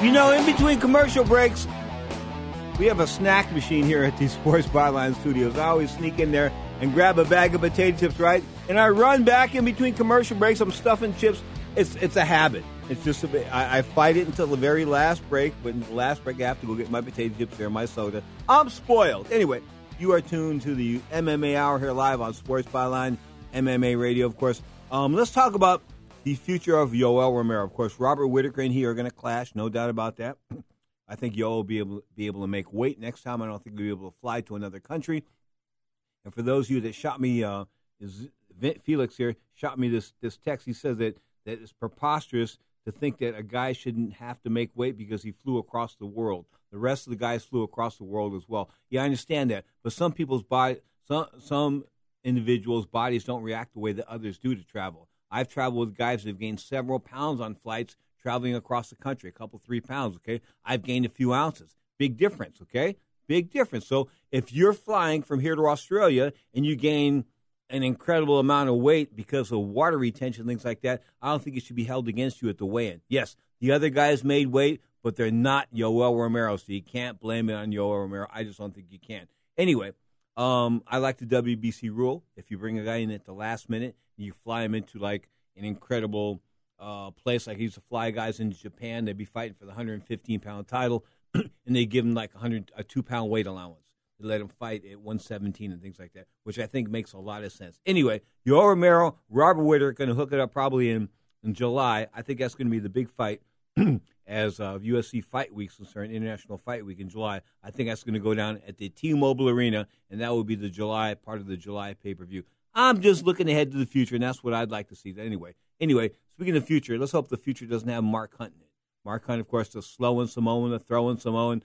Speaker 6: You know, in between commercial breaks, we have a snack machine here at the Sports Byline Studios. I always sneak in there and grab a bag of potato chips, right? And I run back in between commercial breaks. I'm stuffing chips. It's it's a habit. It's just a bit, I, I fight it until the very last break. But in the last break, I have to go get my potato chips here, my soda. I'm spoiled. Anyway, you are tuned to the MMA Hour here live on Sports Byline MMA Radio, of course. Um, let's talk about the future of Yoel Romero. Of course, Robert Whittaker and he are going to clash, no doubt about that. I think Yoel will be able be able to make weight next time. I don't think he'll be able to fly to another country. And for those of you that shot me, uh, Felix here shot me this this text. He says that that it's preposterous to think that a guy shouldn't have to make weight because he flew across the world. The rest of the guys flew across the world as well. Yeah, I understand that, but some people's body, some some individuals' bodies don't react the way that others do to travel. I've traveled with guys who've gained several pounds on flights traveling across the country, a couple, three pounds, okay? I've gained a few ounces. Big difference, okay? Big difference. So if you're flying from here to Australia and you gain an incredible amount of weight because of water retention, things like that, I don't think it should be held against you at the weigh in. Yes, the other guys made weight, but they're not Yoel Romero, so you can't blame it on Yoel Romero. I just don't think you can. Anyway, um, I like the WBC rule. If you bring a guy in at the last minute, you fly him into like an incredible uh, place like he used to fly guys into Japan. They'd be fighting for the 115 pound title, and they give him like 100 a two pound weight allowance. They let him fight at 117 and things like that, which I think makes a lot of sense. Anyway, Yoel Romero, Robert Whittaker going to hook it up probably in in July. I think that's going to be the big fight as uh, UFC Fight Week concerned, International Fight Week in July. I think that's going to go down at the T-Mobile Arena, and that will be the July part of the July pay per view. I'm just looking ahead to the future, and that's what I'd like to see. Anyway, anyway, speaking of the future, let's hope the future doesn't have Mark Hunt in it. Mark Hunt, of course, the slow and Samoan, the throwing Samoan.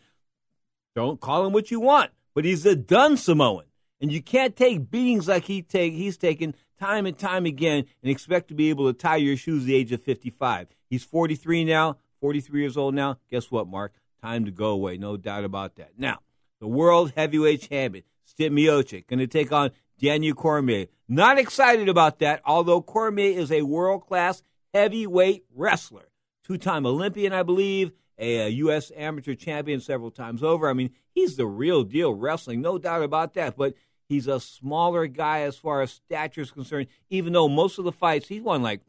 Speaker 6: Don't call him what you want, but he's a done Samoan, and you can't take beatings like he take he's taken time and time again and expect to be able to tie your shoes at the age of 55. He's 43 now, 43 years old now. Guess what, Mark? Time to go away, no doubt about that. Now, the world heavyweight champion, Stipe Miocic, going to take on Daniel Cormier. Not excited about that, although Cormier is a world class heavyweight wrestler. Two time Olympian, I believe, a, U.S. amateur champion several times over. I mean, he's the real deal wrestling, no doubt about that. But he's a smaller guy as far as stature is concerned, even though most of the fights he's won like,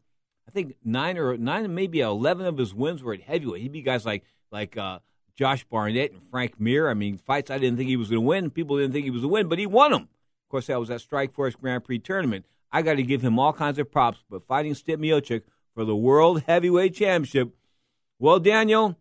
Speaker 6: I think nine or nine, maybe 11 of his wins were at heavyweight. He'd be guys like, like, uh, Josh Barnett and Frank Mir. I mean, fights I didn't think he was going to win. People didn't think he was going to win, but he won them. Of course, that was that Strikeforce Grand Prix tournament. I got to give him all kinds of props, but fighting Stipe Miocic for the World Heavyweight Championship, well, Daniel,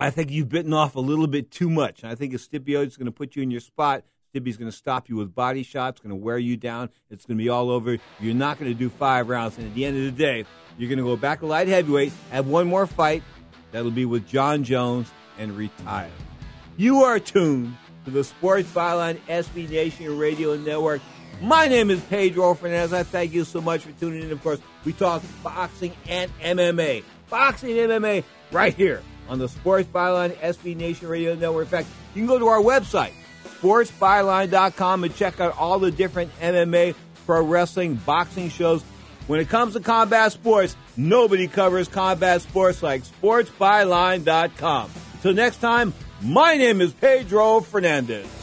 Speaker 6: I think you've bitten off a little bit too much. I think Stipe Miocic's going to put you in your spot, Stipe's going to stop you with body shots, going to wear you down. It's going to be all over. You're not going to do five rounds, and at the end of the day, you're going to go back to light heavyweight, have one more fight. That'll be with Jon Jones and retire. You are tuned to the Sports Byline SB Nation Radio Network. My name is Pedro Fernandez. I thank you so much for tuning in. Of course, we talk boxing and MMA. Boxing and MMA right here on the Sports Byline SB Nation Radio Network. In fact, you can go to our website, sportsbyline.com, and check out all the different MMA, pro wrestling, boxing shows When it comes to combat sports, nobody covers combat sports like SportsByline.com. Till next time, my name is Pedro Fernandez.